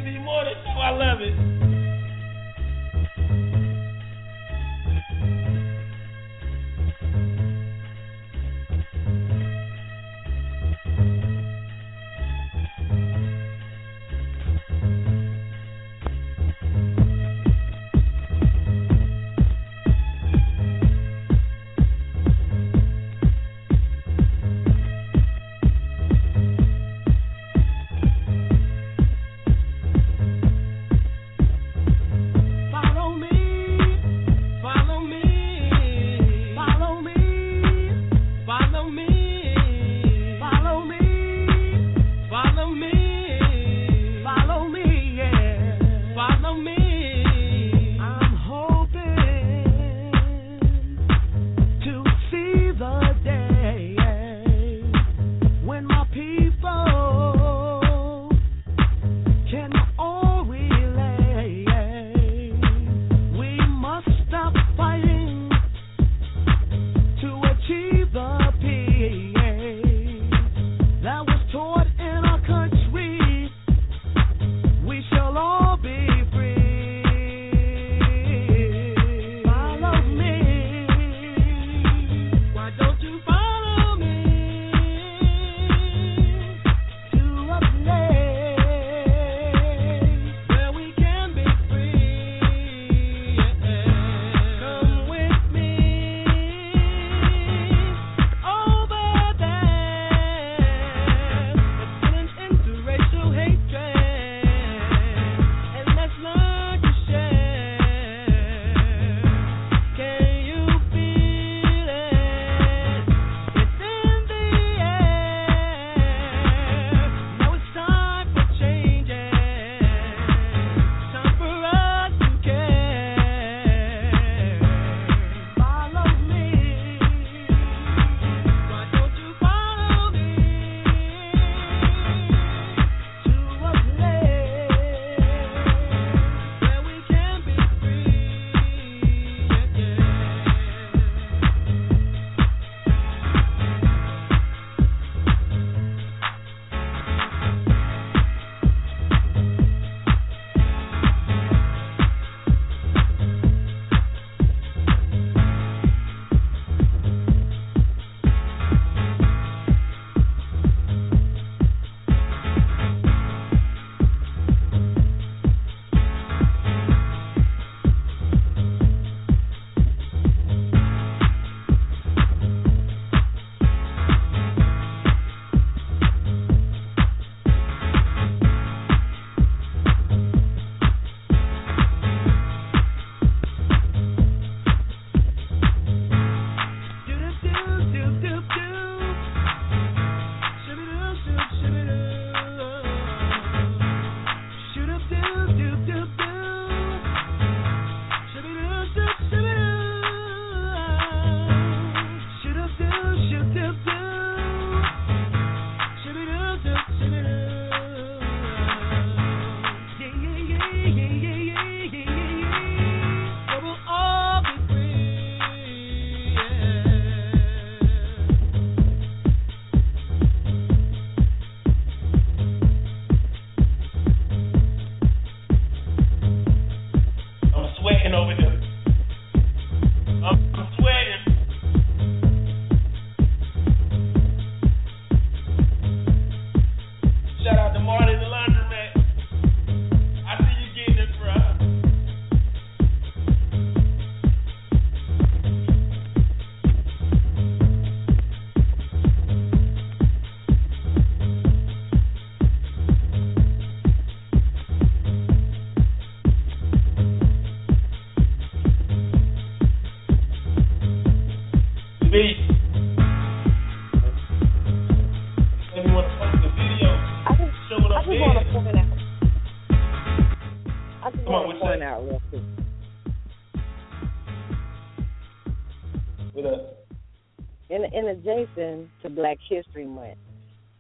Speaker 8: In in adjacent to Black History Month,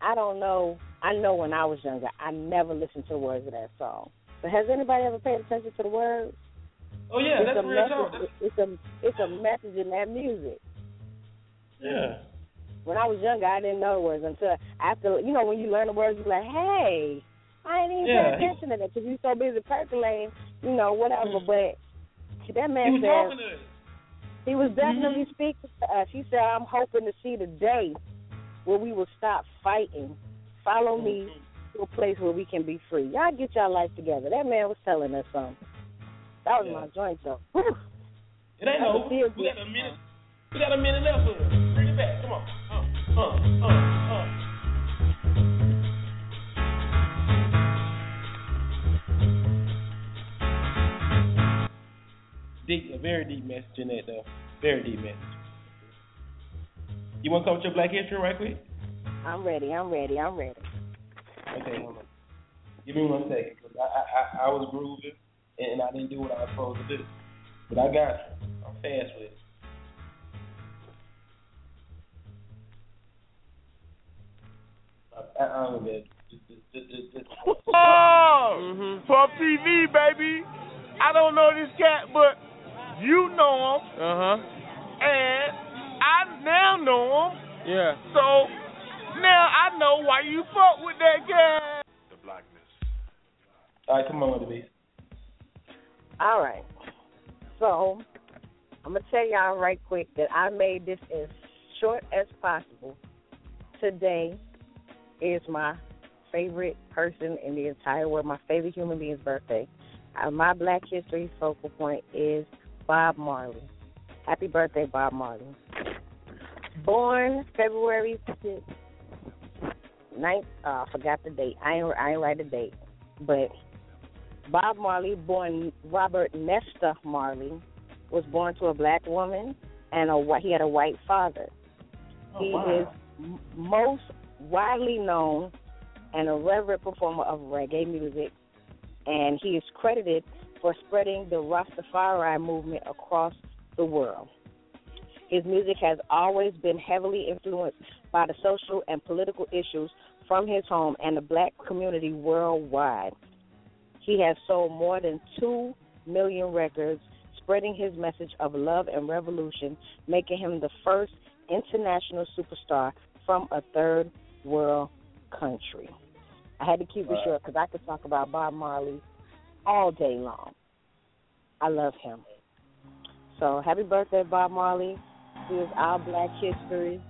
Speaker 8: I don't know. I know when I was younger, I never listened to the words of that song. But has anybody ever paid attention to the words?
Speaker 7: Oh yeah,
Speaker 8: it's
Speaker 7: that's
Speaker 8: a
Speaker 7: real
Speaker 8: message. It's a it's a message in that music.
Speaker 7: Yeah.
Speaker 8: When I was younger, I didn't know the words until after. You know, when you learn the words, you're like, hey, I ain't even
Speaker 7: Yeah.
Speaker 8: pay attention to that because you're so busy percolating, you know, whatever. But that man
Speaker 7: He
Speaker 8: he was definitely speaking to us. He said, I'm hoping to see the day where we will stop fighting. Follow me to a place where we can be free. Y'all get y'all life together. That man was telling us something. That was my joint, though. Whew.
Speaker 7: It ain't
Speaker 8: That
Speaker 7: over.
Speaker 8: was feel
Speaker 7: We got a minute. We got a minute left. Bring it back. Come on. Uh, uh, uh. Deep, a very deep message in that though. Very deep message. You want to come with your Black History right quick?
Speaker 8: I'm ready. I'm ready. I'm ready.
Speaker 7: Okay, hold on. Give me one second, cause I, I I I was grooving and I didn't do what I was supposed to do, but I got you. I'm fast with it. I, I don't know. Just, just, just, just, just.
Speaker 19: Oh, Puff TV, baby. I don't know this cat, but you know him.
Speaker 20: Uh huh.
Speaker 19: And I now know him.
Speaker 20: Yeah.
Speaker 19: So now I know why you fuck with that cat.
Speaker 7: All right, come on with the beat.
Speaker 8: All right. So I'm gonna tell y'all right quick that I made this as short as possible. Today is my favorite person in the entire world, my favorite human being's birthday. Uh, my Black History focal point is Bob Marley. Happy birthday, Bob Marley. Born February 6th, ninth, uh, I forgot the date. I ain't, I ain't write the date. But Bob Marley, born Robert Nesta Marley, was born to a black woman and a he had a white father.
Speaker 7: Oh,
Speaker 8: he
Speaker 7: wow.
Speaker 8: is m- most widely known and a reverent performer of reggae music, and he is credited for spreading the Rastafari movement across the world. His music has always been heavily influenced by the social and political issues from his home and the black community worldwide. He has sold more than 2 million records, spreading his message of love and revolution, making him the first international superstar from a third world country. I had to keep it short because I could talk about Bob Marley all day long. I love him. So happy birthday, Bob Marley. He is our Black History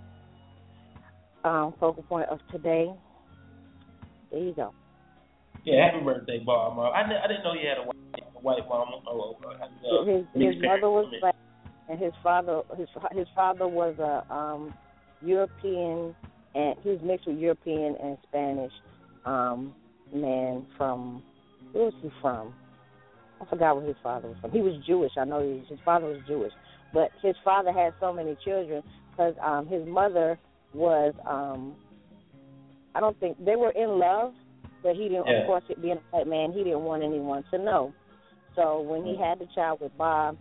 Speaker 8: um, focal point of today. There you go.
Speaker 7: Yeah, happy birthday, Bob. Marley. I, didn't- I didn't know you had a white, a white mama. Oh, uh,
Speaker 8: his
Speaker 7: mixed
Speaker 8: his mother was black, and his father his his father was a um European, and he was mixed with European and Spanish um man from where was he from? I forgot where his father was from. He was Jewish. I know was, his father was Jewish, but his father had so many children because um his mother was um I don't think they were in love, but he didn't.
Speaker 7: Yeah.
Speaker 8: Of course, it being a white man, he didn't want anyone to know. So when he had the child with Bob,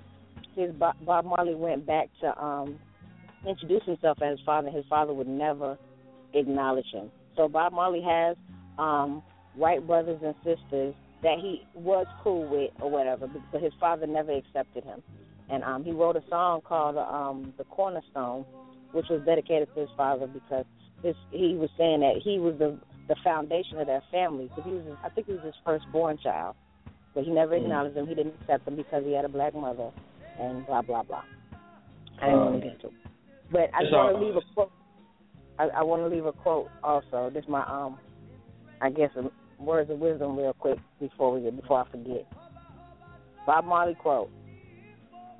Speaker 8: his Bob, Bob Marley went back to um introduce himself as his father. His father would never acknowledge him. So Bob Marley has um white brothers and sisters that he was cool with or whatever, but his father never accepted him. And um he wrote a song called um The Cornerstone, which was dedicated to his father because his he was saying that he was the the foundation of their family because he was I think he was his firstborn child, but he never
Speaker 7: Mm.
Speaker 8: acknowledged him. He didn't accept him because he had a black mother, and blah blah blah. I didn't want to get into it, but I just want to leave a quote. I, I want to leave a quote also. This is my um, I guess um, words of wisdom real quick before we before I forget. Bob Marley quote: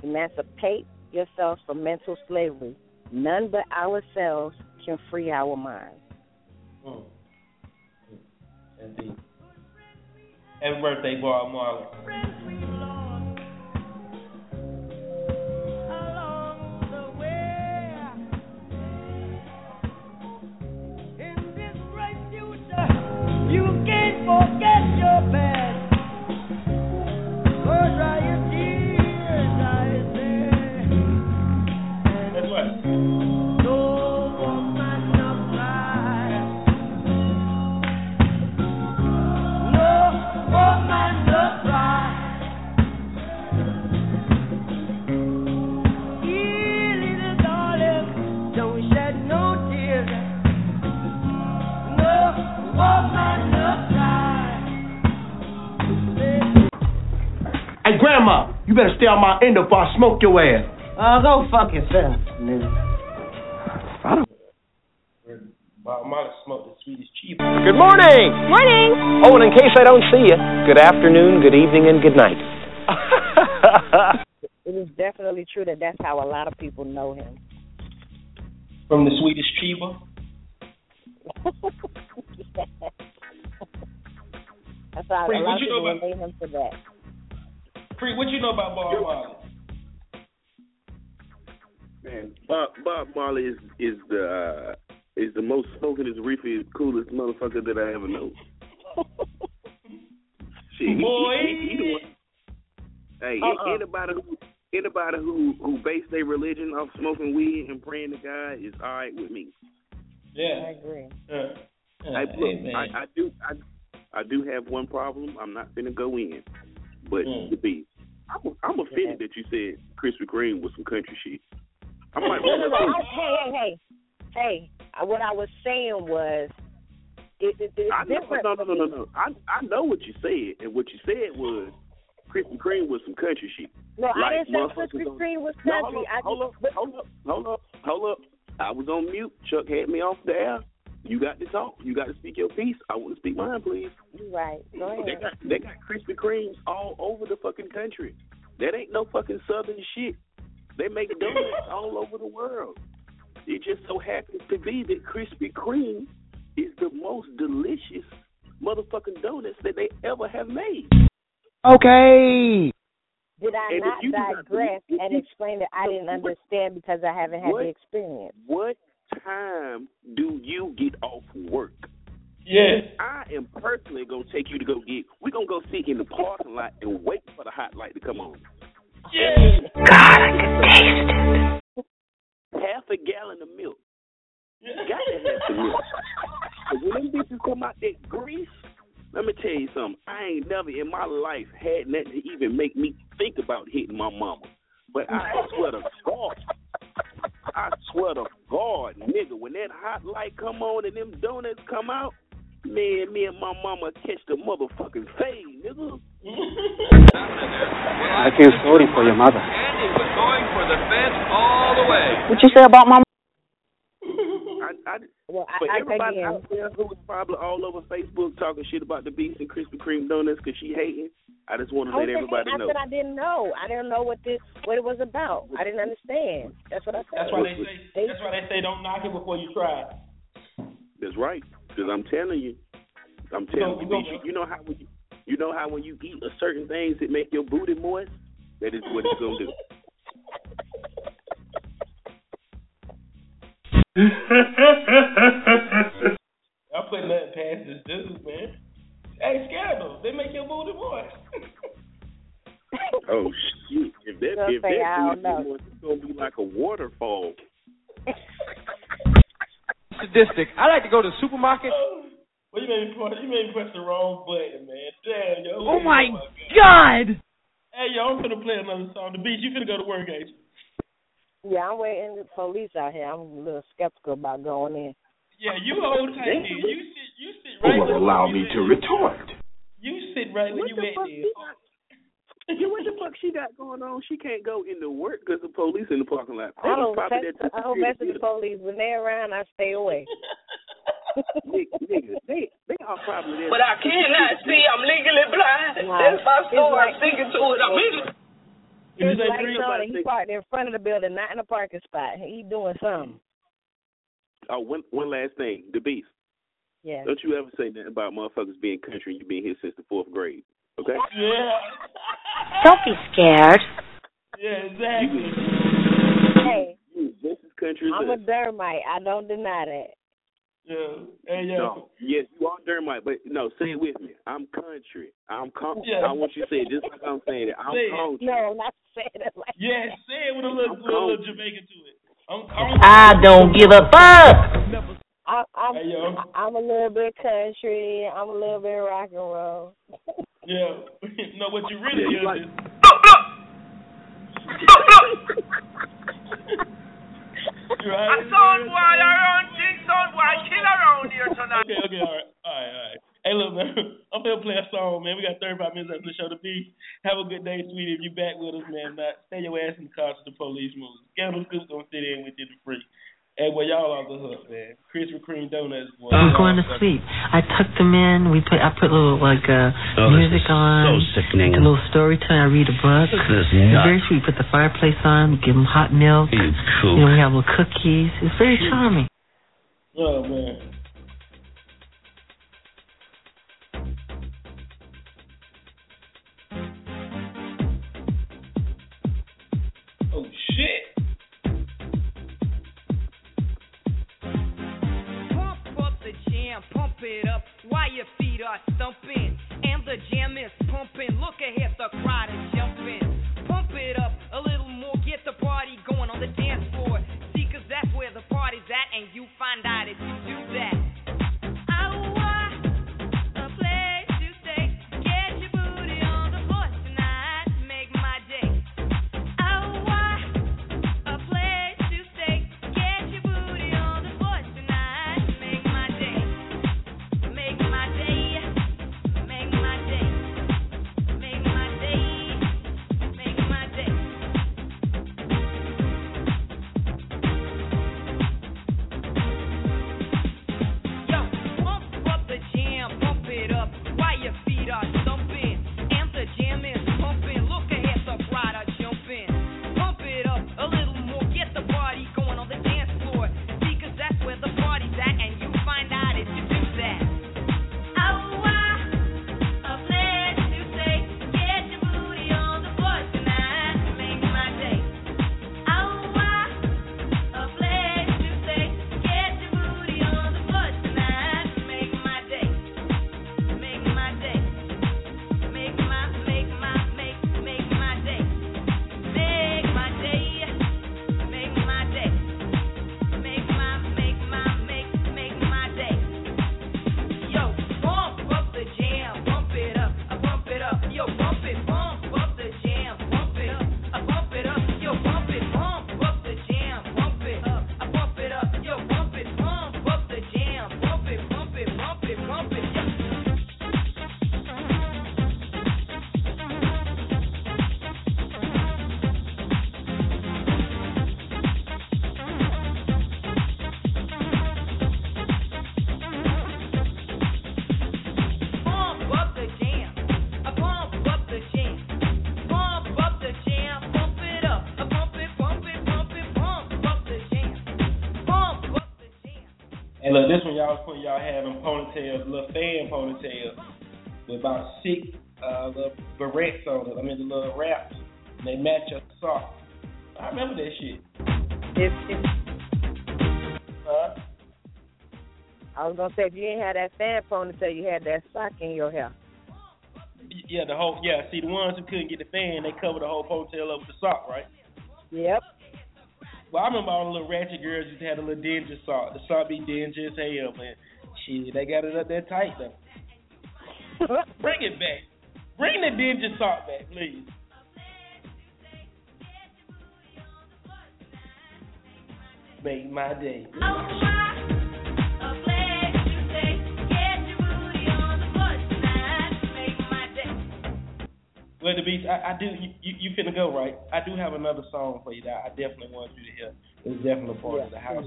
Speaker 8: Emancipate yourselves from mental slavery. None but ourselves can free our minds.
Speaker 7: Mm. Indeed. Happy birthday, Bob Marley.
Speaker 21: Forget your past.
Speaker 20: Grandma. You better stay on my end before I smoke your ass.
Speaker 22: Oh, go fuck yourself, nigga.
Speaker 7: Bob Marley smoked the sweetest cheap.
Speaker 6: Good morning.
Speaker 1: Morning.
Speaker 6: Oh, and in case I don't see you, good afternoon, good evening, and good night.
Speaker 8: It is definitely true that that's how a lot of people know him.
Speaker 7: From the sweetest Chiba.
Speaker 8: that's how
Speaker 7: Free,
Speaker 8: a
Speaker 7: what
Speaker 8: lot of
Speaker 7: you know
Speaker 8: people relate him to that.
Speaker 7: Free, what you know about Bob Marley?
Speaker 12: Man, Bob Bob Marley is is the uh, is the most smoking, reefy, coolest motherfucker that I ever know. Shit,
Speaker 7: Boy.
Speaker 12: he, he, he the. Hey,
Speaker 7: Uh-uh.
Speaker 12: anybody who anybody who who base their religion off smoking weed and praying to God is all right with me.
Speaker 7: Yeah.
Speaker 8: I agree.
Speaker 7: Yeah.
Speaker 12: Hey,
Speaker 7: Hey,
Speaker 12: look. I, I do I I do have one problem. I'm not gonna go in, but
Speaker 7: Mm.
Speaker 12: the beat. I'm, I'm offended that you said Krispy Kreme was some country shit. I'm like,
Speaker 8: No, no, no. Hey, hey, hey, hey! What I was saying was, it, it, it's
Speaker 12: I know,
Speaker 8: different.
Speaker 12: no, no, no, no, no. I I know what you said, and what you said was Krispy Kreme was some country shit.
Speaker 8: No, I
Speaker 12: Like
Speaker 8: didn't say Krispy Kreme was
Speaker 12: No,
Speaker 8: country. I
Speaker 12: hold up,
Speaker 8: just,
Speaker 12: hold up, hold up, hold up. I was on mute. Chuck had me off the air. You got to talk. You got to speak your piece. I want to speak mine, please.
Speaker 8: You're right. Go
Speaker 12: They got they got Krispy Kremes all over the fucking country. That ain't no fucking southern shit. They make donuts all over the world. It just so happens to be that Krispy Kreme is the most delicious motherfucking donuts that they ever have made.
Speaker 18: Okay.
Speaker 8: Did I
Speaker 12: And
Speaker 8: not
Speaker 12: you not-
Speaker 8: digress and explain that I didn't understand because I haven't had
Speaker 12: What?
Speaker 8: the experience?
Speaker 12: What time do you get off work?
Speaker 7: Yes.
Speaker 12: I am personally gonna take you to go get. We're gonna go sit in the parking lot and wait for the hot light to come on.
Speaker 7: Yes.
Speaker 18: God, I can taste it.
Speaker 12: Half a gallon of milk. Got to have some milk. 'Cause when them bitches come out that grease, let me tell you something. I ain't never in my life had nothing to even make me think about hitting my mama. But I swear to God, I swear to God, nigga, when that hot light come on and them donuts come out, man, me and my mama catch the motherfucking fade, nigga.
Speaker 23: I feel sorry for your mother.
Speaker 24: Andy was going for the fence all the way.
Speaker 18: What you say about my
Speaker 12: I, I,
Speaker 8: Well,
Speaker 12: for
Speaker 8: I, I
Speaker 12: everybody
Speaker 8: again,
Speaker 12: out there who is probably all over Facebook talking shit about the Beast and Krispy Kreme donuts because she hating, I just want to
Speaker 8: oh,
Speaker 12: let
Speaker 8: said,
Speaker 12: everybody
Speaker 8: I
Speaker 12: know.
Speaker 8: said I didn't know. I didn't know what this what it was about. I didn't understand. That's what I said.
Speaker 7: That's why they say. That's why they say don't knock it before you try.
Speaker 12: That's right. Because I'm telling you, I'm telling you, Beast, you, you know how when you, you know how when you eat a certain things that make your booty moist. That is what it's gonna do.
Speaker 7: I'm putting nothing past this dude, man. Hey, scandal. They make your booty moist.
Speaker 12: Oh shit! If that
Speaker 8: Gonna
Speaker 12: if
Speaker 8: say,
Speaker 12: that
Speaker 8: don't
Speaker 12: booty moist, it's gonna be like a waterfall.
Speaker 23: Sadistic. I like to go to the supermarket.
Speaker 7: Oh, well, you made me press, you made me press the wrong button, man. Damn, yo.
Speaker 1: Oh my oh, God!
Speaker 7: Hey, yo, I'm finna play another song. The beach, you finna go to work, ain't you?
Speaker 8: Yeah, I'm waiting the police out here. I'm a little skeptical about going in.
Speaker 7: Yeah, you hold tight, dude. You sit, you sit
Speaker 13: Who
Speaker 7: right.
Speaker 13: Oh,
Speaker 7: will
Speaker 13: allow me to retort?
Speaker 7: You sit right where you
Speaker 12: the
Speaker 7: at,
Speaker 12: fuck
Speaker 7: there.
Speaker 12: Yeah, what the fuck she got going on? She can't go into work because the police in the parking lot. They
Speaker 8: I
Speaker 12: was
Speaker 8: don't
Speaker 12: probably
Speaker 8: mess,
Speaker 12: there
Speaker 8: I don't mess with the police. When they're around, I stay away.
Speaker 12: Nigga, nigga, they they are probably there.
Speaker 4: But I cannot see. I'm legally blind.
Speaker 8: Wow.
Speaker 4: That's my story.
Speaker 8: like-
Speaker 4: I'm sticking to it. I'm in it.
Speaker 8: His lights on and he parked in front of the building, not in a parking spot. He doing something.
Speaker 12: Oh, one one last thing, the beast.
Speaker 8: Yeah.
Speaker 12: Don't you ever say nothing about motherfuckers being country and you being here since the fourth grade. Okay?
Speaker 7: Yeah.
Speaker 18: Don't be scared.
Speaker 7: Yeah, exactly.
Speaker 8: Hey,
Speaker 12: You just as country
Speaker 8: I'm a
Speaker 12: us.
Speaker 8: dermite. I don't deny that.
Speaker 7: Yeah. Hey, yo.
Speaker 12: No, yes, you are Dermite, but no, say it with me. I'm country. I'm com-
Speaker 7: Yeah.
Speaker 12: I want you to say it just like I'm saying it. I'm
Speaker 7: Say it.
Speaker 12: country.
Speaker 8: No, not saying it like
Speaker 7: Yeah, say it with a little,
Speaker 12: I'm
Speaker 7: little, little. Jamaican to it. I'm, I'm,
Speaker 18: I don't give a fuck.
Speaker 8: I, I'm,
Speaker 7: Hey, yo.
Speaker 8: I'm a little bit country. I'm a little bit rock and roll.
Speaker 7: Yeah. no, what you really
Speaker 12: Yeah, you
Speaker 7: is
Speaker 12: like-
Speaker 7: right?
Speaker 24: Son boy around, thing son boy, kill around here tonight.
Speaker 7: Okay, okay, all right, all right, all right. Hey, look, man.
Speaker 25: I'm gonna play a song, man. We got 35 minutes left in the show to be. Have a good day, sweetie. If you're back with us, man, not stay your ass in the car to the police moves. Scandal Scoop gonna sit in with you for free. Hey, well, y'all off the hook, man. Krispy Kreme donuts, boy.
Speaker 26: I'm going to sleep. I tucked them in. We put I put a little like uh
Speaker 27: Oh, this
Speaker 26: music
Speaker 27: is
Speaker 26: on.
Speaker 27: so sickening.
Speaker 26: A little story time. I read a book.
Speaker 27: This is
Speaker 26: very sweet. Put the fireplace on. Give them hot milk.
Speaker 27: You
Speaker 26: You know, we have little cookies. It's very charming.
Speaker 25: Oh man. Ponytails, little fan ponytails with about six uh little barrettes on it. I mean the little wraps. And they match your sock. I remember that shit.
Speaker 8: If, if
Speaker 25: Huh?
Speaker 8: I was gonna say if you didn't have that fan ponytail, you had that sock in your hair.
Speaker 25: Yeah, the whole yeah. See, the ones who couldn't get the fan, they covered the whole ponytail up with the sock, right?
Speaker 8: Yep.
Speaker 25: Well, I remember all the little ratchet girls just had the little danger sock. The sock be dingy as hell, man. Shit, they got it up there tight though. Bring it back. Bring the dingy sock back, please. Make my day.
Speaker 7: A place to stay. Get your booty on the floor tonight. Make my.
Speaker 25: Well, the beach, I, I do. You, you, you finna go right. I do have another song for you that I definitely want you to hear. It's definitely part of the house.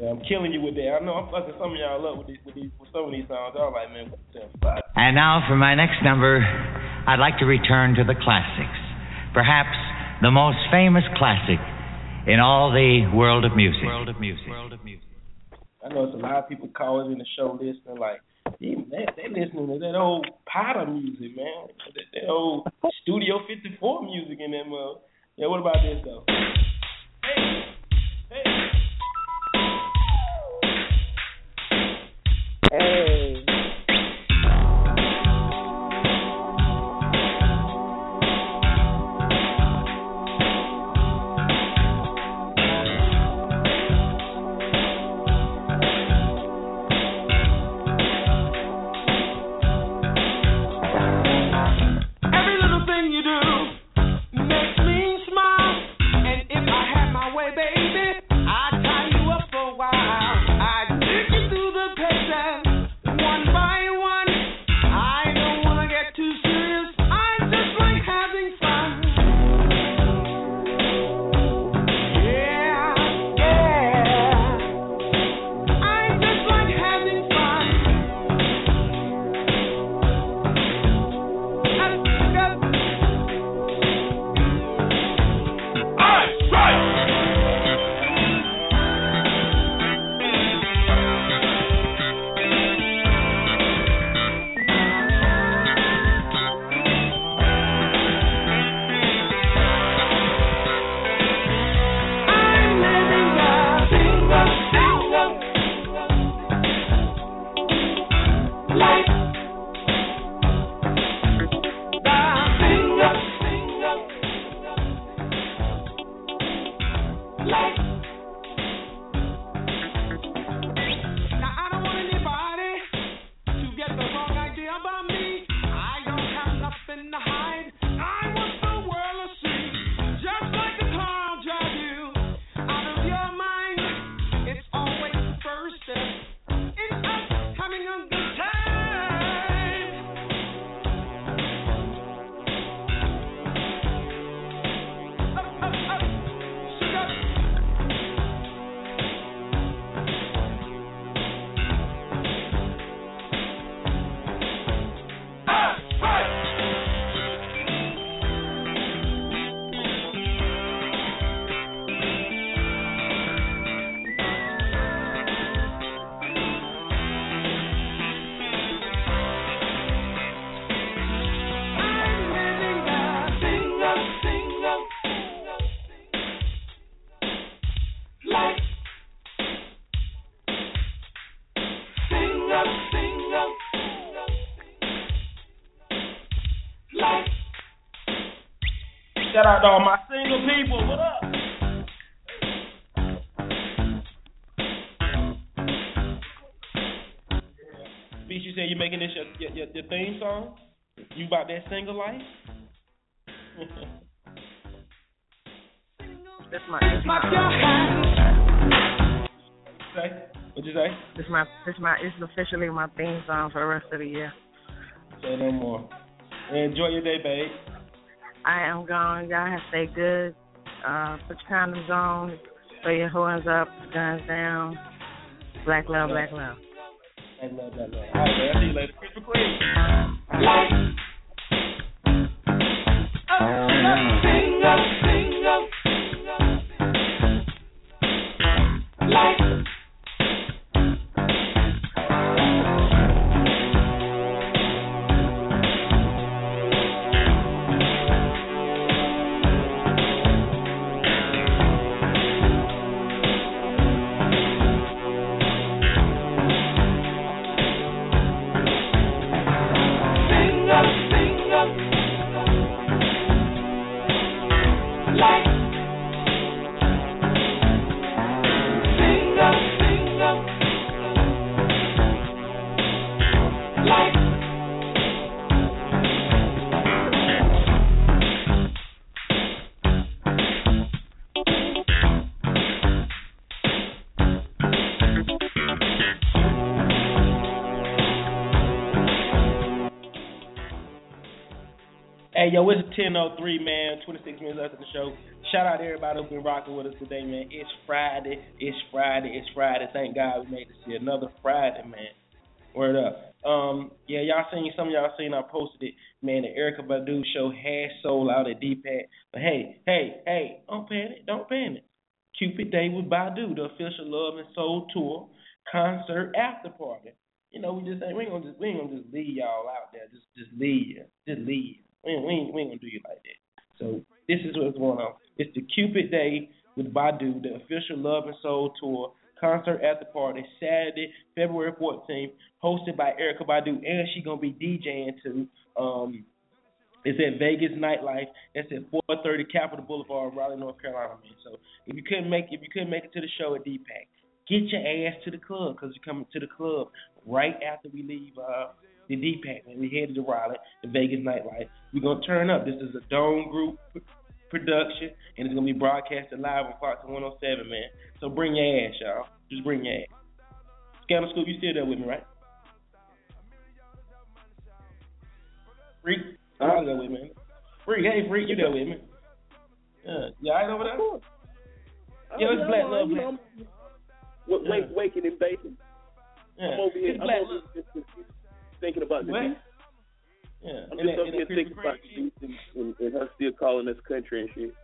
Speaker 25: Yeah, I'm killing you with that. I know I'm fucking some of y'all up with these, with these, with some of these songs. Y'all like, man, what the fuck?
Speaker 28: And now for my next number, I'd like to return to the classics. Perhaps the most famous classic in all the world of music. World of music. World of music.
Speaker 25: I know it's a lot of people calling in the show listening, like, yeah, they, they listening to that old Potter music, man. That, that old Studio 54 music in that mug. Yeah, what about this though?
Speaker 8: Hey.
Speaker 17: Every little
Speaker 7: to all my single people. What up? Beach, you said you're making this your, your, your, your theme song? You about that single life?
Speaker 8: That's my. That's my
Speaker 7: say? What'd you say?
Speaker 8: This my. This my. This is officially my theme song for the rest of the year.
Speaker 7: Say no more. Enjoy your day, babe.
Speaker 8: I am gone. Y'all have to stay good. Uh, put your condoms on. Throw your horns up. Guns down. Black love. Black love.
Speaker 7: Black love, black love. All right, man. I'll see you later. Chris McQueen. Yo, it's 10.03, man. 26 minutes left of the show. Shout out to everybody who's been rocking with us today, man. It's Friday. It's Friday. It's Friday. Thank God we made it see another Friday, man. Word up. Um, yeah, y'all seen, some of y'all seen I posted it, man. The Erykah Badu show has sold out at DPAC. But hey, hey, hey, don't panic. Don't panic. Cupid Day with Badu, the official Love and Soul Tour concert after party. You know, we just ain't, we ain't gonna just we ain't gonna just leave y'all out there. Just just leave. Just leave. We ain't, we ain't, we ain't gonna do you like that. So this is what's going on. It's the Cupid Day with Badu, the official Love and Soul Tour concert after party, Saturday, February 14th, hosted by Erykah Badu, and she gonna be DJing too. Um, it's at Vegas Nightlife. That's at 430 Capitol Boulevard, Raleigh, North Carolina, man. So if you couldn't make if you couldn't make it to the show at DPAC, get your ass to the club because you're coming to the club right after we leave uh, the DPAC, man. We headed to Raleigh, the Vegas Nightlife. We're gonna turn up. This is a Dome Group production, and it's gonna be broadcasted live on Fox 107, man. So bring your ass, y'all. Just bring your ass. Scandal Scoop, you still there with me, right? Freak, you there with me? Freak, hey Freak, you there with me? Yeah, you alright over there? Yo, it's Black Love,
Speaker 12: you know, wake, waking and baking.
Speaker 7: Yeah.
Speaker 12: I'm over here.
Speaker 7: It's
Speaker 12: I'm
Speaker 7: Black
Speaker 12: over here thinking about the
Speaker 7: What?
Speaker 12: beat.
Speaker 7: Yeah,
Speaker 12: I'm
Speaker 7: and
Speaker 12: just
Speaker 7: that-
Speaker 12: over here thinking about the beat and, and, and her still calling us country and shit.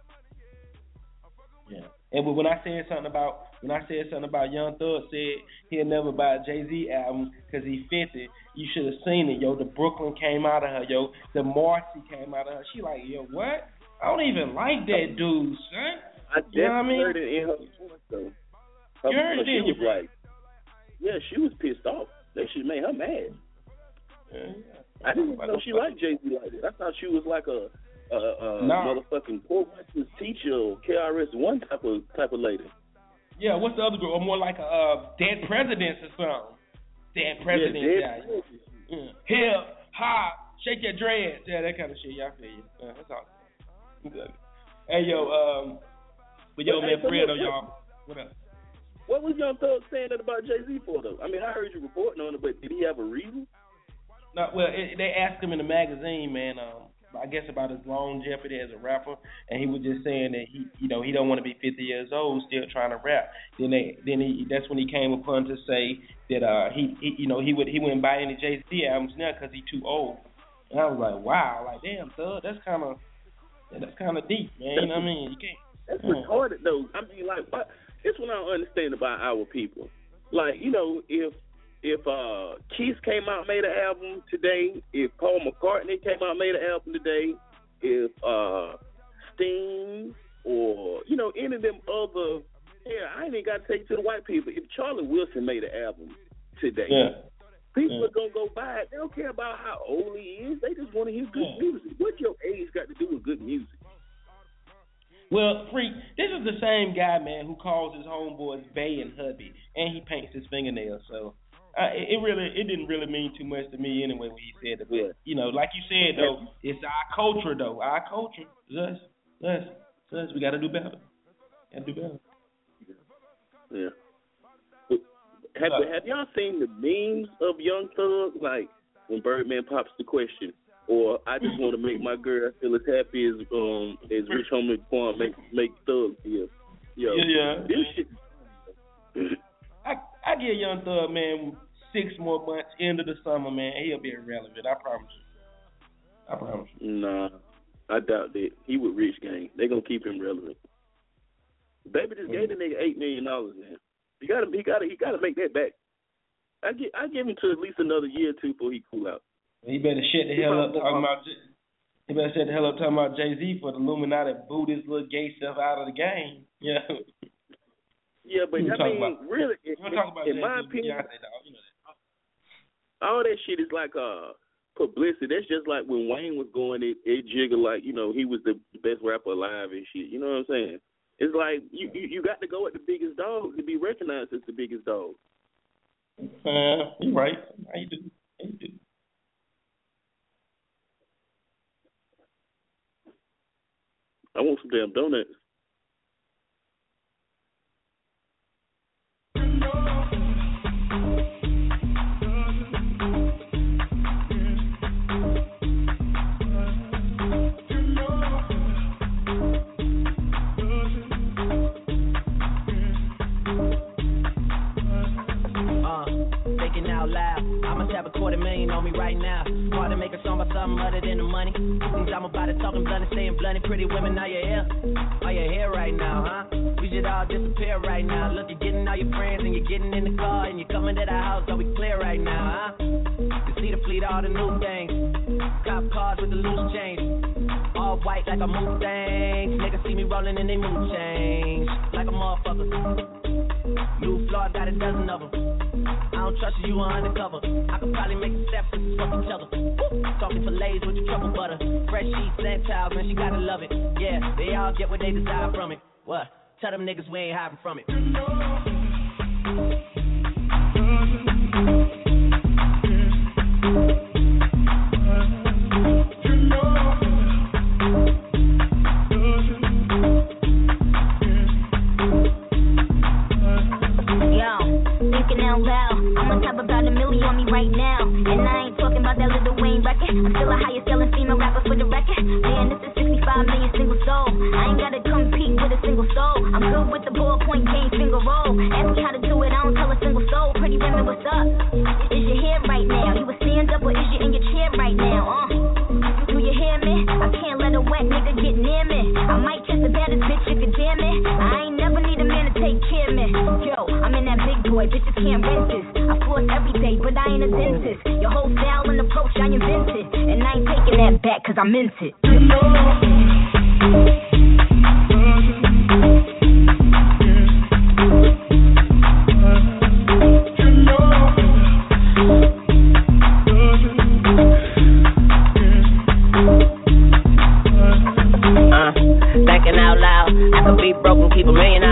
Speaker 7: Yeah. And when I said something about when I said something about Young Thug said he'll never buy a Jay Z album because he's fifty, you should have seen it, yo. The Brooklyn came out of her, yo. The Marcy came out of her. She like, yo, what? I don't even like that dude, son.
Speaker 12: I
Speaker 7: You know what I
Speaker 12: definitely
Speaker 7: mean?
Speaker 12: heard it in her voice though. Her,
Speaker 7: You heard it,
Speaker 12: she was like, yeah, she was pissed off. That shit made her mad. I didn't even know she liked Jay Z like that. I thought she was like a a, a
Speaker 7: Nah.
Speaker 12: motherfucking poor white teacher or KRS one type of type of lady.
Speaker 7: Yeah, what's the other group? Or more like a uh, dead presidents or something. Dead presidents,
Speaker 12: Yeah, dead
Speaker 7: yeah. Hip, hop, shake your dreads, yeah, that kind of shit. Y'all feel you? Yeah, that's all. Exactly. Hey yo, um, but yo,
Speaker 12: But,
Speaker 7: man,
Speaker 12: hey, so
Speaker 7: y'all. What up?
Speaker 12: What was Young Thug saying that about Jay Z for though? I mean, I heard you reporting on it, but did he have a reason?
Speaker 7: No, well, it, they asked him in the magazine, man. Um, I guess about his longevity as a rapper, and he was just saying that he, you know, he don't want to be 50 years old still trying to rap. Then they, then he, that's when he came upon to say that uh, he, he, you know, he would he wouldn't buy any Jay Z albums now because he's too old. And I was like, wow, like damn, thug, that's kind of, that's kind of deep, man. You know what I mean? You can't.
Speaker 12: That's
Speaker 7: Yeah.
Speaker 12: retarded though. I mean, like, what? It's what I don't understand about our people. Like, you know, if if uh Keith came out and made an album today, if Paul McCartney came out and made an album today, if uh Sting or you know any of them other, yeah, I ain't even got to take it to the white people. If Charlie Wilson made an album today,
Speaker 7: Yeah.
Speaker 12: people
Speaker 7: Yeah.
Speaker 12: are gonna go buy it. They don't care about how old he is. They just want to hear good
Speaker 7: Yeah.
Speaker 12: music. What your age got to do with good music?
Speaker 7: Well, freak, this is the same guy, man, who calls his homeboys Bay and Hubby, and he paints his fingernails. So uh, it, it really, it didn't really mean too much to me anyway when he said it. But you know, like you said though, it's our culture though, our culture. It's us, us, it's us. We got to do better. Got to do better.
Speaker 12: Yeah. Have have y'all seen the memes of Young Thug? Like when Birdman pops the question, or I just want to make my girl feel as happy as um as Rich Homie Quan make make Thug feel. Yo,
Speaker 7: Yeah, yeah.
Speaker 12: This shit.
Speaker 7: I give Young Thug man six more months into the summer, man. He'll be irrelevant. I promise you. I promise you.
Speaker 12: Nah, I doubt that. He would Rich Gang. They gonna keep him relevant. Baby just gave the nigga eight million dollars, man. He gotta, he gotta, he gotta make that back. I give, I give him to at least another year or two before he cool out.
Speaker 7: He better shut the hell up talking about. J- He better shut the hell up talking about Jay Z for the Illuminati booed his little gay stuff out of the game. Yeah.
Speaker 12: Yeah, but I mean,
Speaker 7: about-
Speaker 12: really, in, in my opinion,
Speaker 7: Beyonce. You know that.
Speaker 12: all that shit is like uh publicity. That's just like when Wayne was going it, it jiggled like you know he was the best rapper alive and shit. You know what I'm saying? It's like you you, you got to go at the biggest dog to be recognized as the biggest dog.
Speaker 7: Uh, you right. How you do? You do?
Speaker 12: I want some damn donuts.
Speaker 29: Thinking out loud. I must have a quarter million on me right now. Hard to make a song about something other than the money. Things I'm about to talking blunt and saying blunt. Pretty women, are you here? Are you here right now, huh? We should all disappear right now. Look, you're getting all your friends and you're getting in the car and you're coming to the house. Are we clear right now, huh? You see the fleet, all the new things. Cop cars with the loose change. All white like a Mustang. Niggas see me rolling and they mood change. Like a motherfucker. New floor, got a dozen of them. I don't trust you, you undercover. I could probably make a step to fuck each other. Talking fillets with your trouble butter. Fresh sheets and towels, man, she gotta love it. Yeah, they all get what they desire from it. What? Tell them niggas we ain't hiding from it.
Speaker 30: On me right now. And I ain't talking about that little Wayne record. I'm still the highest selling female rapper for the record. Man, this is 65 million single soul. I ain't gotta compete with a single soul. I'm good with the ballpoint game, finger roll. Ask me how to do it, I don't tell a single soul. Pretty women, what's up? Is your hair right now? You a stand up or is you in your chair right now? Uh, wet nigga get near me. I might kiss the baddest bitch you can dare me. I ain't never need a man to take care of me. Yo, I'm in that big boy, bitches can't rent this. I floss every day, but I ain't a dentist. Your whole style and approach I invented. And I ain't taking that back cause I meant it.
Speaker 29: Keep a million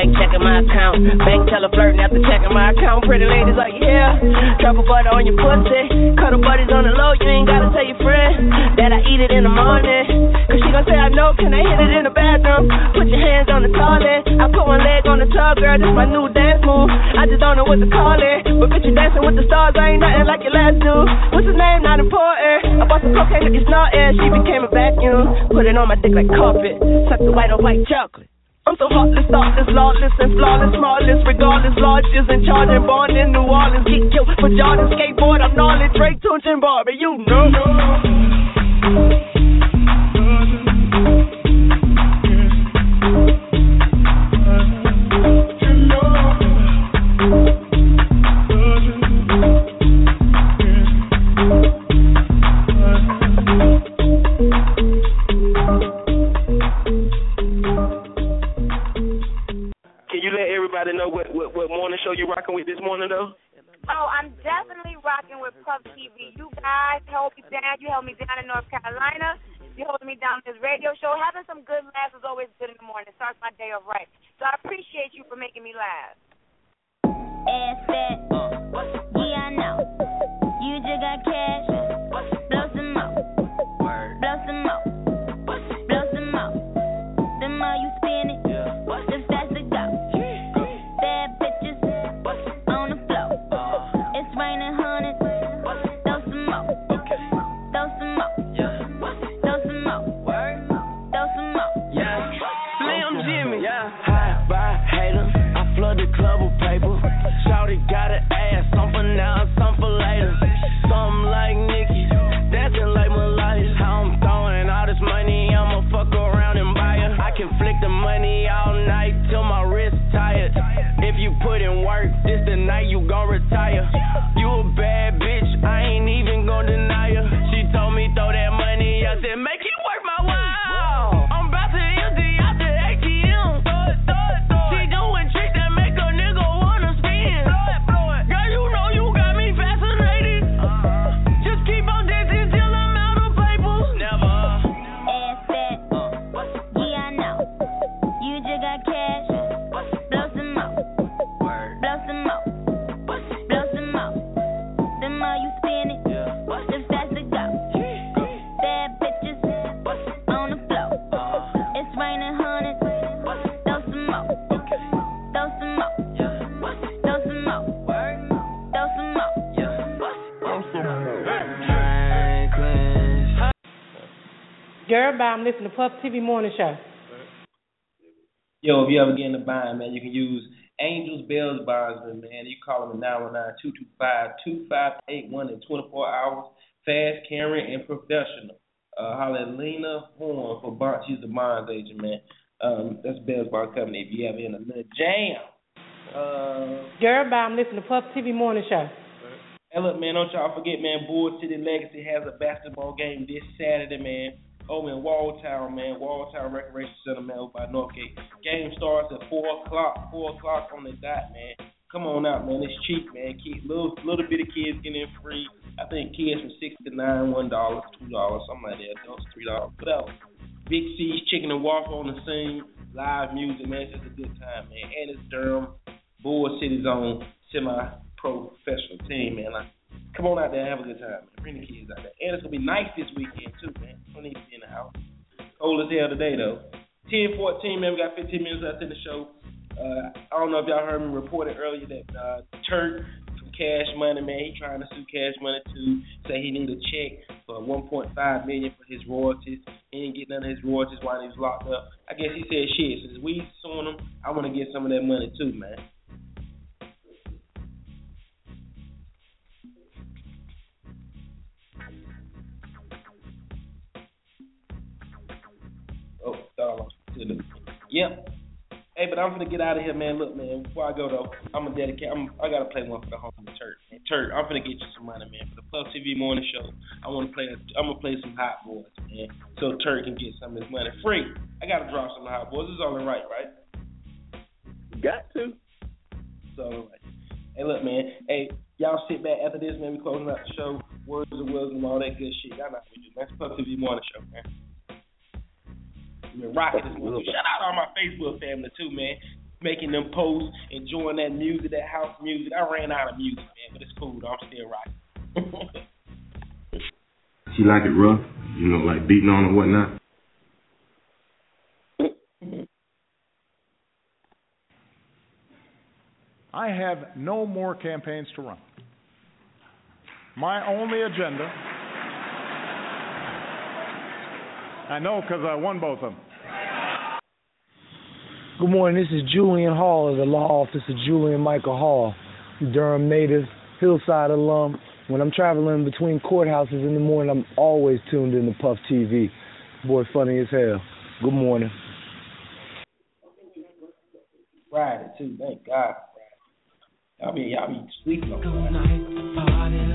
Speaker 29: bank, checking my account. Bank teller flirting after checking my account. Pretty ladies like, yeah. Truffle butter on your pussy. Cuddle buddies on the low, you ain't gotta tell your friend that I eat it in the morning. Cause she gon' say, I know, can I hit it in the bathroom? Put your hands on the toilet. I put one leg on the tub, girl, this my new dance move. I just don't know what to call it. But bitch, you dancing with the stars, I ain't nothing like your last dude. What's his name? Not important. I bought some cocaine if you snorting. She became a vacuum. Put it on my dick like carpet. Suck the white on white chocolate. I'm so heartless, thoughtless, lawless, and flawless, smallest, regardless, largest, and charging, born in New Orleans, get killed for Jordan, skateboard, I'm gnarly, Drake, Tunechi, and Barbie, you know.
Speaker 12: Show you're rocking with this morning though?
Speaker 31: Oh, I'm definitely rocking with Puff TV. You guys held me down. You held me down in North Carolina.
Speaker 32: You holding me down this radio show. Having some good laughs is always good in the morning. It starts my day off right. So I appreciate you for making me laugh.
Speaker 30: Ass fat. Yeah, I know. You just got cash. Blow some more. Blow some more. Blow some more. The more you
Speaker 29: flood the club with paper. Shawty got an ass, some for now, some for later. Something like Nicki, dancing like Malaya. How I'm throwing all this money, I'ma fuck around and buy her. I can flick the money all night till my wrist tired. If you put in work, this the night you gon' retire. You a bad bitch, I ain't even gon' deny her. She told me throw that money, I said make it Girl,
Speaker 9: bye. I'm listening to Puff TV Morning Show.
Speaker 7: Yo, if you ever get in a bind, man, you can use Angels Bells Bondsman, man. You call them at 919-225-2581 in 24 hours. Fast, caring, and professional. Uh, holla at Lena Horn for bond. She's the bonds agent, man. Um, that's Bells Bond Company. If you ever in a little jam. Uh,
Speaker 9: Girl. I'm listening to Puff TV Morning Show.
Speaker 7: Hey, look, man, don't y'all forget, man, Bull City Legacy has a basketball game this Saturday, man. Over in Walltown, man. Walltown Recreation Center, man, over by Northgate. Game starts at 4 o'clock. 4 o'clock on the dot, man. Come on out, man. It's cheap, man. Kids, little, little bit of kids getting in free. I think kids from 6 to 9, $1, $2, something like that. Adults, $3, whatever. Big C's Chicken and Waffle on the scene. Live music, man. It's just a good time, man. And it's Durham, Bull City's own semi-professional team, man. Like, come on out there and have a good time, man. Bring the kids out there. And it's gonna be nice this weekend too, man. Don't need to be in the house. Cold as hell today though. 10 14, man. We got 15 minutes left in the show. Uh, I don't know if y'all heard me reported earlier that uh, Turk from Cash Money, man, he trying to sue Cash Money too. Say he need a check for 1.5 million for his royalties. He didn't get none of his royalties while he was locked up. I guess he said, shit, since we suing him, I want to get some of that money too, man. Thought I lost my signal. Yep. Hey, but I'm gonna get out of here, man. Look, man. Before I go though, I'm gonna dedicate. I'm, I gotta play one for the home Turk. Man. Turk, I'm gonna get you some money, man. For the Puff TV morning show, I want to play. I'm gonna play some Hot Boys, man. So Turk can get some of his money free. I gotta drop some Hot Boys. It's only right, right?
Speaker 12: Got to.
Speaker 7: It's only. Hey, look, man. Hey, y'all sit back after this, man. We closing out the show. Words of wisdom, all that good shit. Y'all know what we do. That's Puff TV morning show, man. We've been rocking this one. Shout out to all my Facebook family too, man. Making them posts, enjoying that music, that house music. I ran out of music, man, but it's cool. Though. I'm still rocking.
Speaker 33: She like it rough, you know, like beating on and whatnot.
Speaker 34: I have no more campaigns to run. My only agenda, I know because I won both of them.
Speaker 35: Good morning. This is Julian Hall of the law office of Julian Michael Hall, Durham native, Hillside alum. When I'm traveling between courthouses in the morning, I'm always tuned in to Puff TV. Boy, funny as hell. Good morning.
Speaker 7: Friday too. Thank God. Y'all be y'all be sleeping on Friday. Technical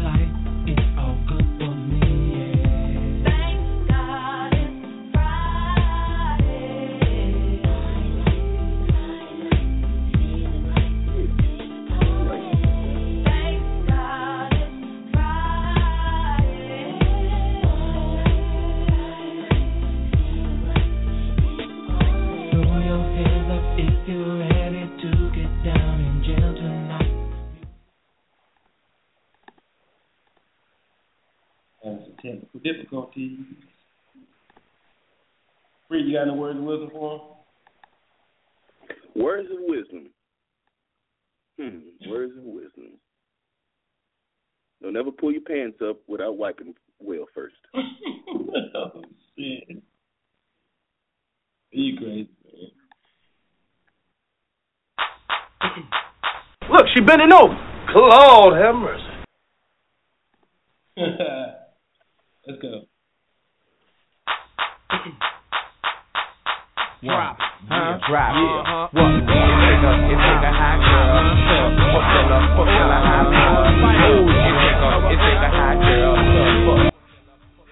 Speaker 7: difficulties. Free, you got any words of wisdom for him?
Speaker 12: Words of wisdom. Hmm. Words of wisdom. Don't ever pull your pants up without wiping well first.
Speaker 7: oh shit. You crazy,
Speaker 16: Look, she bending over. Lord have mercy.
Speaker 7: Man. Let's go.
Speaker 16: Drop. Huh?
Speaker 36: Drop.
Speaker 16: Yeah. Uh-huh.
Speaker 36: What? It take a, it take a hot girl. to Fuck till a, fuck till a hot girl. Ooh, it take a, it take a hot girl. to fuck.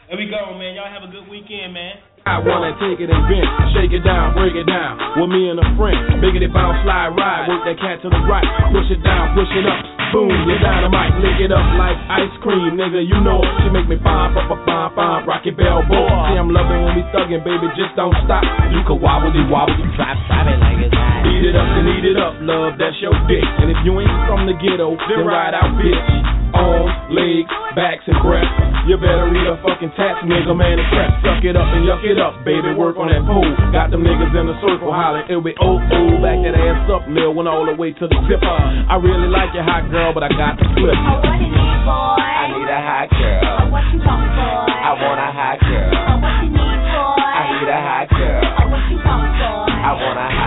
Speaker 7: There we go, man. Y'all have a good weekend, man.
Speaker 16: I wanna take it and bend, shake it down, break it down. With me and a friend, biggity bounce, slide, ride, work that cat to the right, push it down, push it up, boom, you dynamite, lick it up like ice cream, nigga. You know she make me pop, pop, bomb, bomb, rocky bell boy. See, I'm loving when we thuggin', baby, just don't stop. You can wobble it, wobble drop, drop it like it's hot. Eat it up and eat it up, love, that's your dick. And if you ain't from the ghetto, then ride out, bitch. Arms, legs, backs, and breath. You better read a fucking tats, nigga, man, and crap. Suck it up and yuck it up, baby. Work on that pole. Got them niggas in a circle hollering, it'll be oh oh. Back that ass up, mill, went all the way to the zipper. I really like your hot girl, but I got to flip.
Speaker 36: I need a hot girl. I want a hot girl. I need a hot girl. I want a hot girl.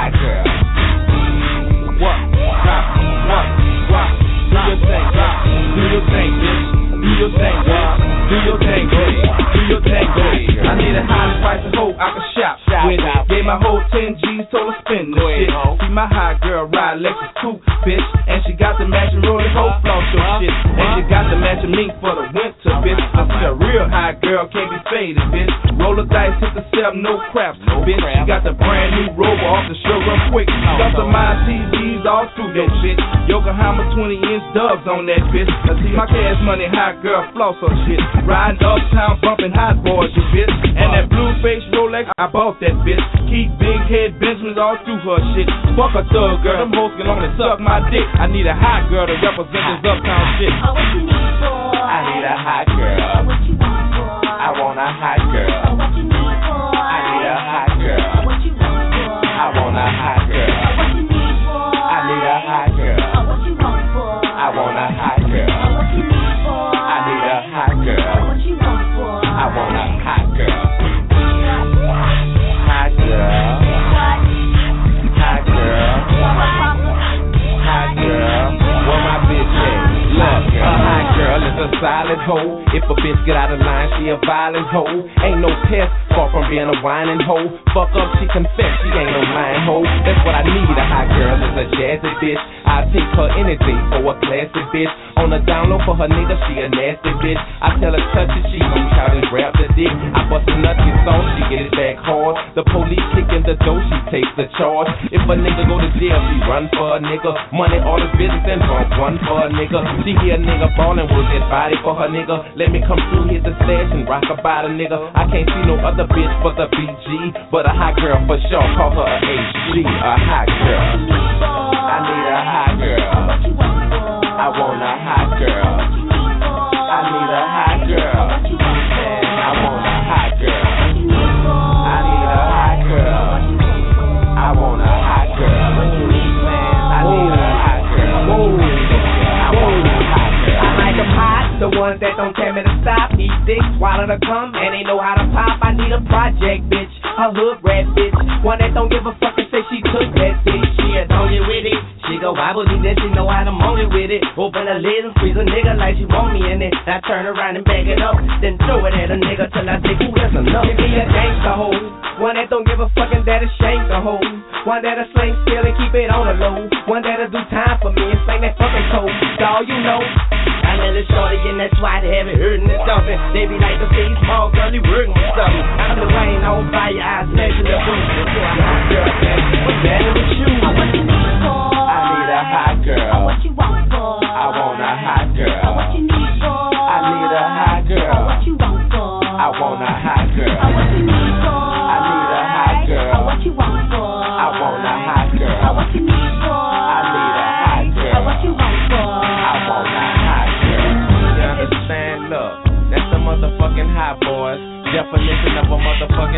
Speaker 16: I need a high price of hope I can shop with. My whole 10 G's, told her spend this shit. See my hot girl ride Lexus coupe, bitch. And she got the matching rolling hoe floss your shit. And she got the matching mink for the winter, bitch. I see a real hot girl can't be faded, bitch. Roll the dice, hit the seven, no craps, bitch. She got the brand new rover off the show real quick. Got the my TVs all through that shit. Yokohama 20 inch dubs on that bitch. I see my cash money hot girl floss her shit. Riding uptown bumping hot boys, you bitch. And that blue face Rolex, I bought that bitch. Keep big head Benjamins all through her shit. Fuck a thug girl, them hoes can only suck my dick. I need a hot girl to represent this uptown shit.
Speaker 36: Oh, I need a hot girl. I want a hot girl. I need a hot girl. Oh, what you want for? I want a hot oh, solid hoe. If a bitch get out of line, she a violent hoe. Ain't no test, far from being a whining hoe. Fuck up, she confess, she ain't no lying hoe. That's what I need, a hot girl is a jazzy bitch. I take her anything for a classy bitch. On the download for her nigga, she a nasty bitch. I tell her touch it, she gon' try to grab the dick. I bust a nut, get on, she get it back hard. The police kick in the door, she takes the charge. If a nigga go to jail, she run for a nigga. Money, all his business, and bump one for a nigga. She hear a nigga ballin', work that body for her nigga. Let me come through, hit the stash and rock about a nigga. I can't see no other bitch but the BG. But a hot girl for sure, call her a HG, a hot girl. I need a hot girl. I want a hot girl.
Speaker 29: Ones that don't tell me to stop. Eat dick, swallow the cum, and they know how to pop. I need a project, bitch, a hood rat bitch, one that don't give a fuck and say she took that dick. She a don't get with it. She go wobble me, then she know how to moan it with it. Open the lid and squeeze a nigga like she want me in it. I turn around and back it up, then throw it at a nigga till I think, ooh, that's enough. Give me a gangsta hoe, one that don't give a fuck and that'll shank the hoe. One that'll sling still and keep it on the low. One that'll do time for me and that's why they haven't heard and dumping. They be like the face small girl, you working with something. I'm the rain on fire, I smash in the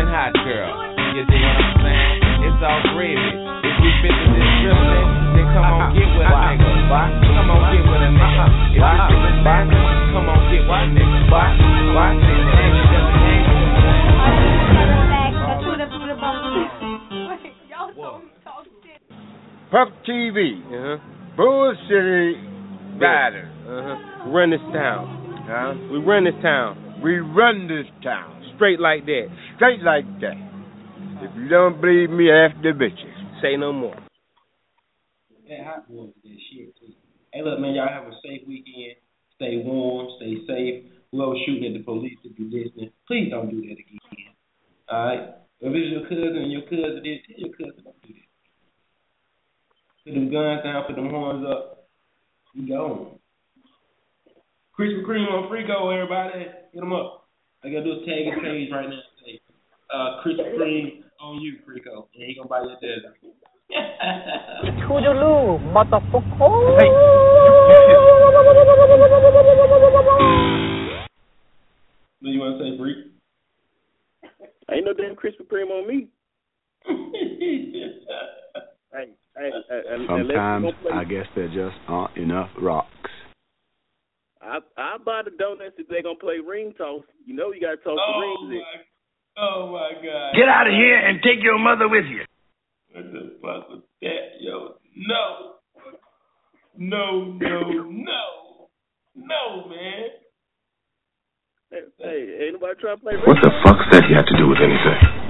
Speaker 36: hot girl. You dig what I'm saying? It's all gravy. If you fit the description, then come on get with a nigga. Come on get with a nigga. If you fit the description, come on get with a nigga. Why? Why?
Speaker 37: Puff TV.
Speaker 38: Uh-huh.
Speaker 37: Bull City Riders.
Speaker 38: Uh-huh. Run this town.
Speaker 37: Huh?
Speaker 38: We run this town.
Speaker 37: We run this town.
Speaker 38: Straight like that.
Speaker 37: Straight like that. If you don't believe me, ask the bitches.
Speaker 38: Say no more.
Speaker 7: That hot boys that shit too. Hey, look, man, y'all have a safe weekend. Stay warm, stay safe. Whoever shooting at the police, if you're listening, please don't do that again. All right. If it's your cousin and your cousin did, tell your cousin don't do that. Put them guns down, put them horns up. You gone. Krispy Kreme on Frico, everybody. Hit them up. I gotta do a tag his page right now. Say, uh, Krispy Kreme on you, Frico. And he gonna buy your desert.
Speaker 18: Toodaloo, motherfucker.
Speaker 7: What you wanna say, Freak?
Speaker 12: Ain't no damn Krispy Kreme on me. hey, hey, hey, and- and
Speaker 39: Sometimes I guess there just aren't enough rocks.
Speaker 12: I I buy the donuts if they're gonna play ring toss. You know you gotta toss
Speaker 7: Oh
Speaker 12: the rings in.
Speaker 7: my, oh my God.
Speaker 37: Get out of here and take your mother with you.
Speaker 7: What the fuck was that, yo? No. No, no, no. No, man.
Speaker 12: Hey, hey, ain't nobody trying to play ring
Speaker 31: What the fuck's that you have to do with anything?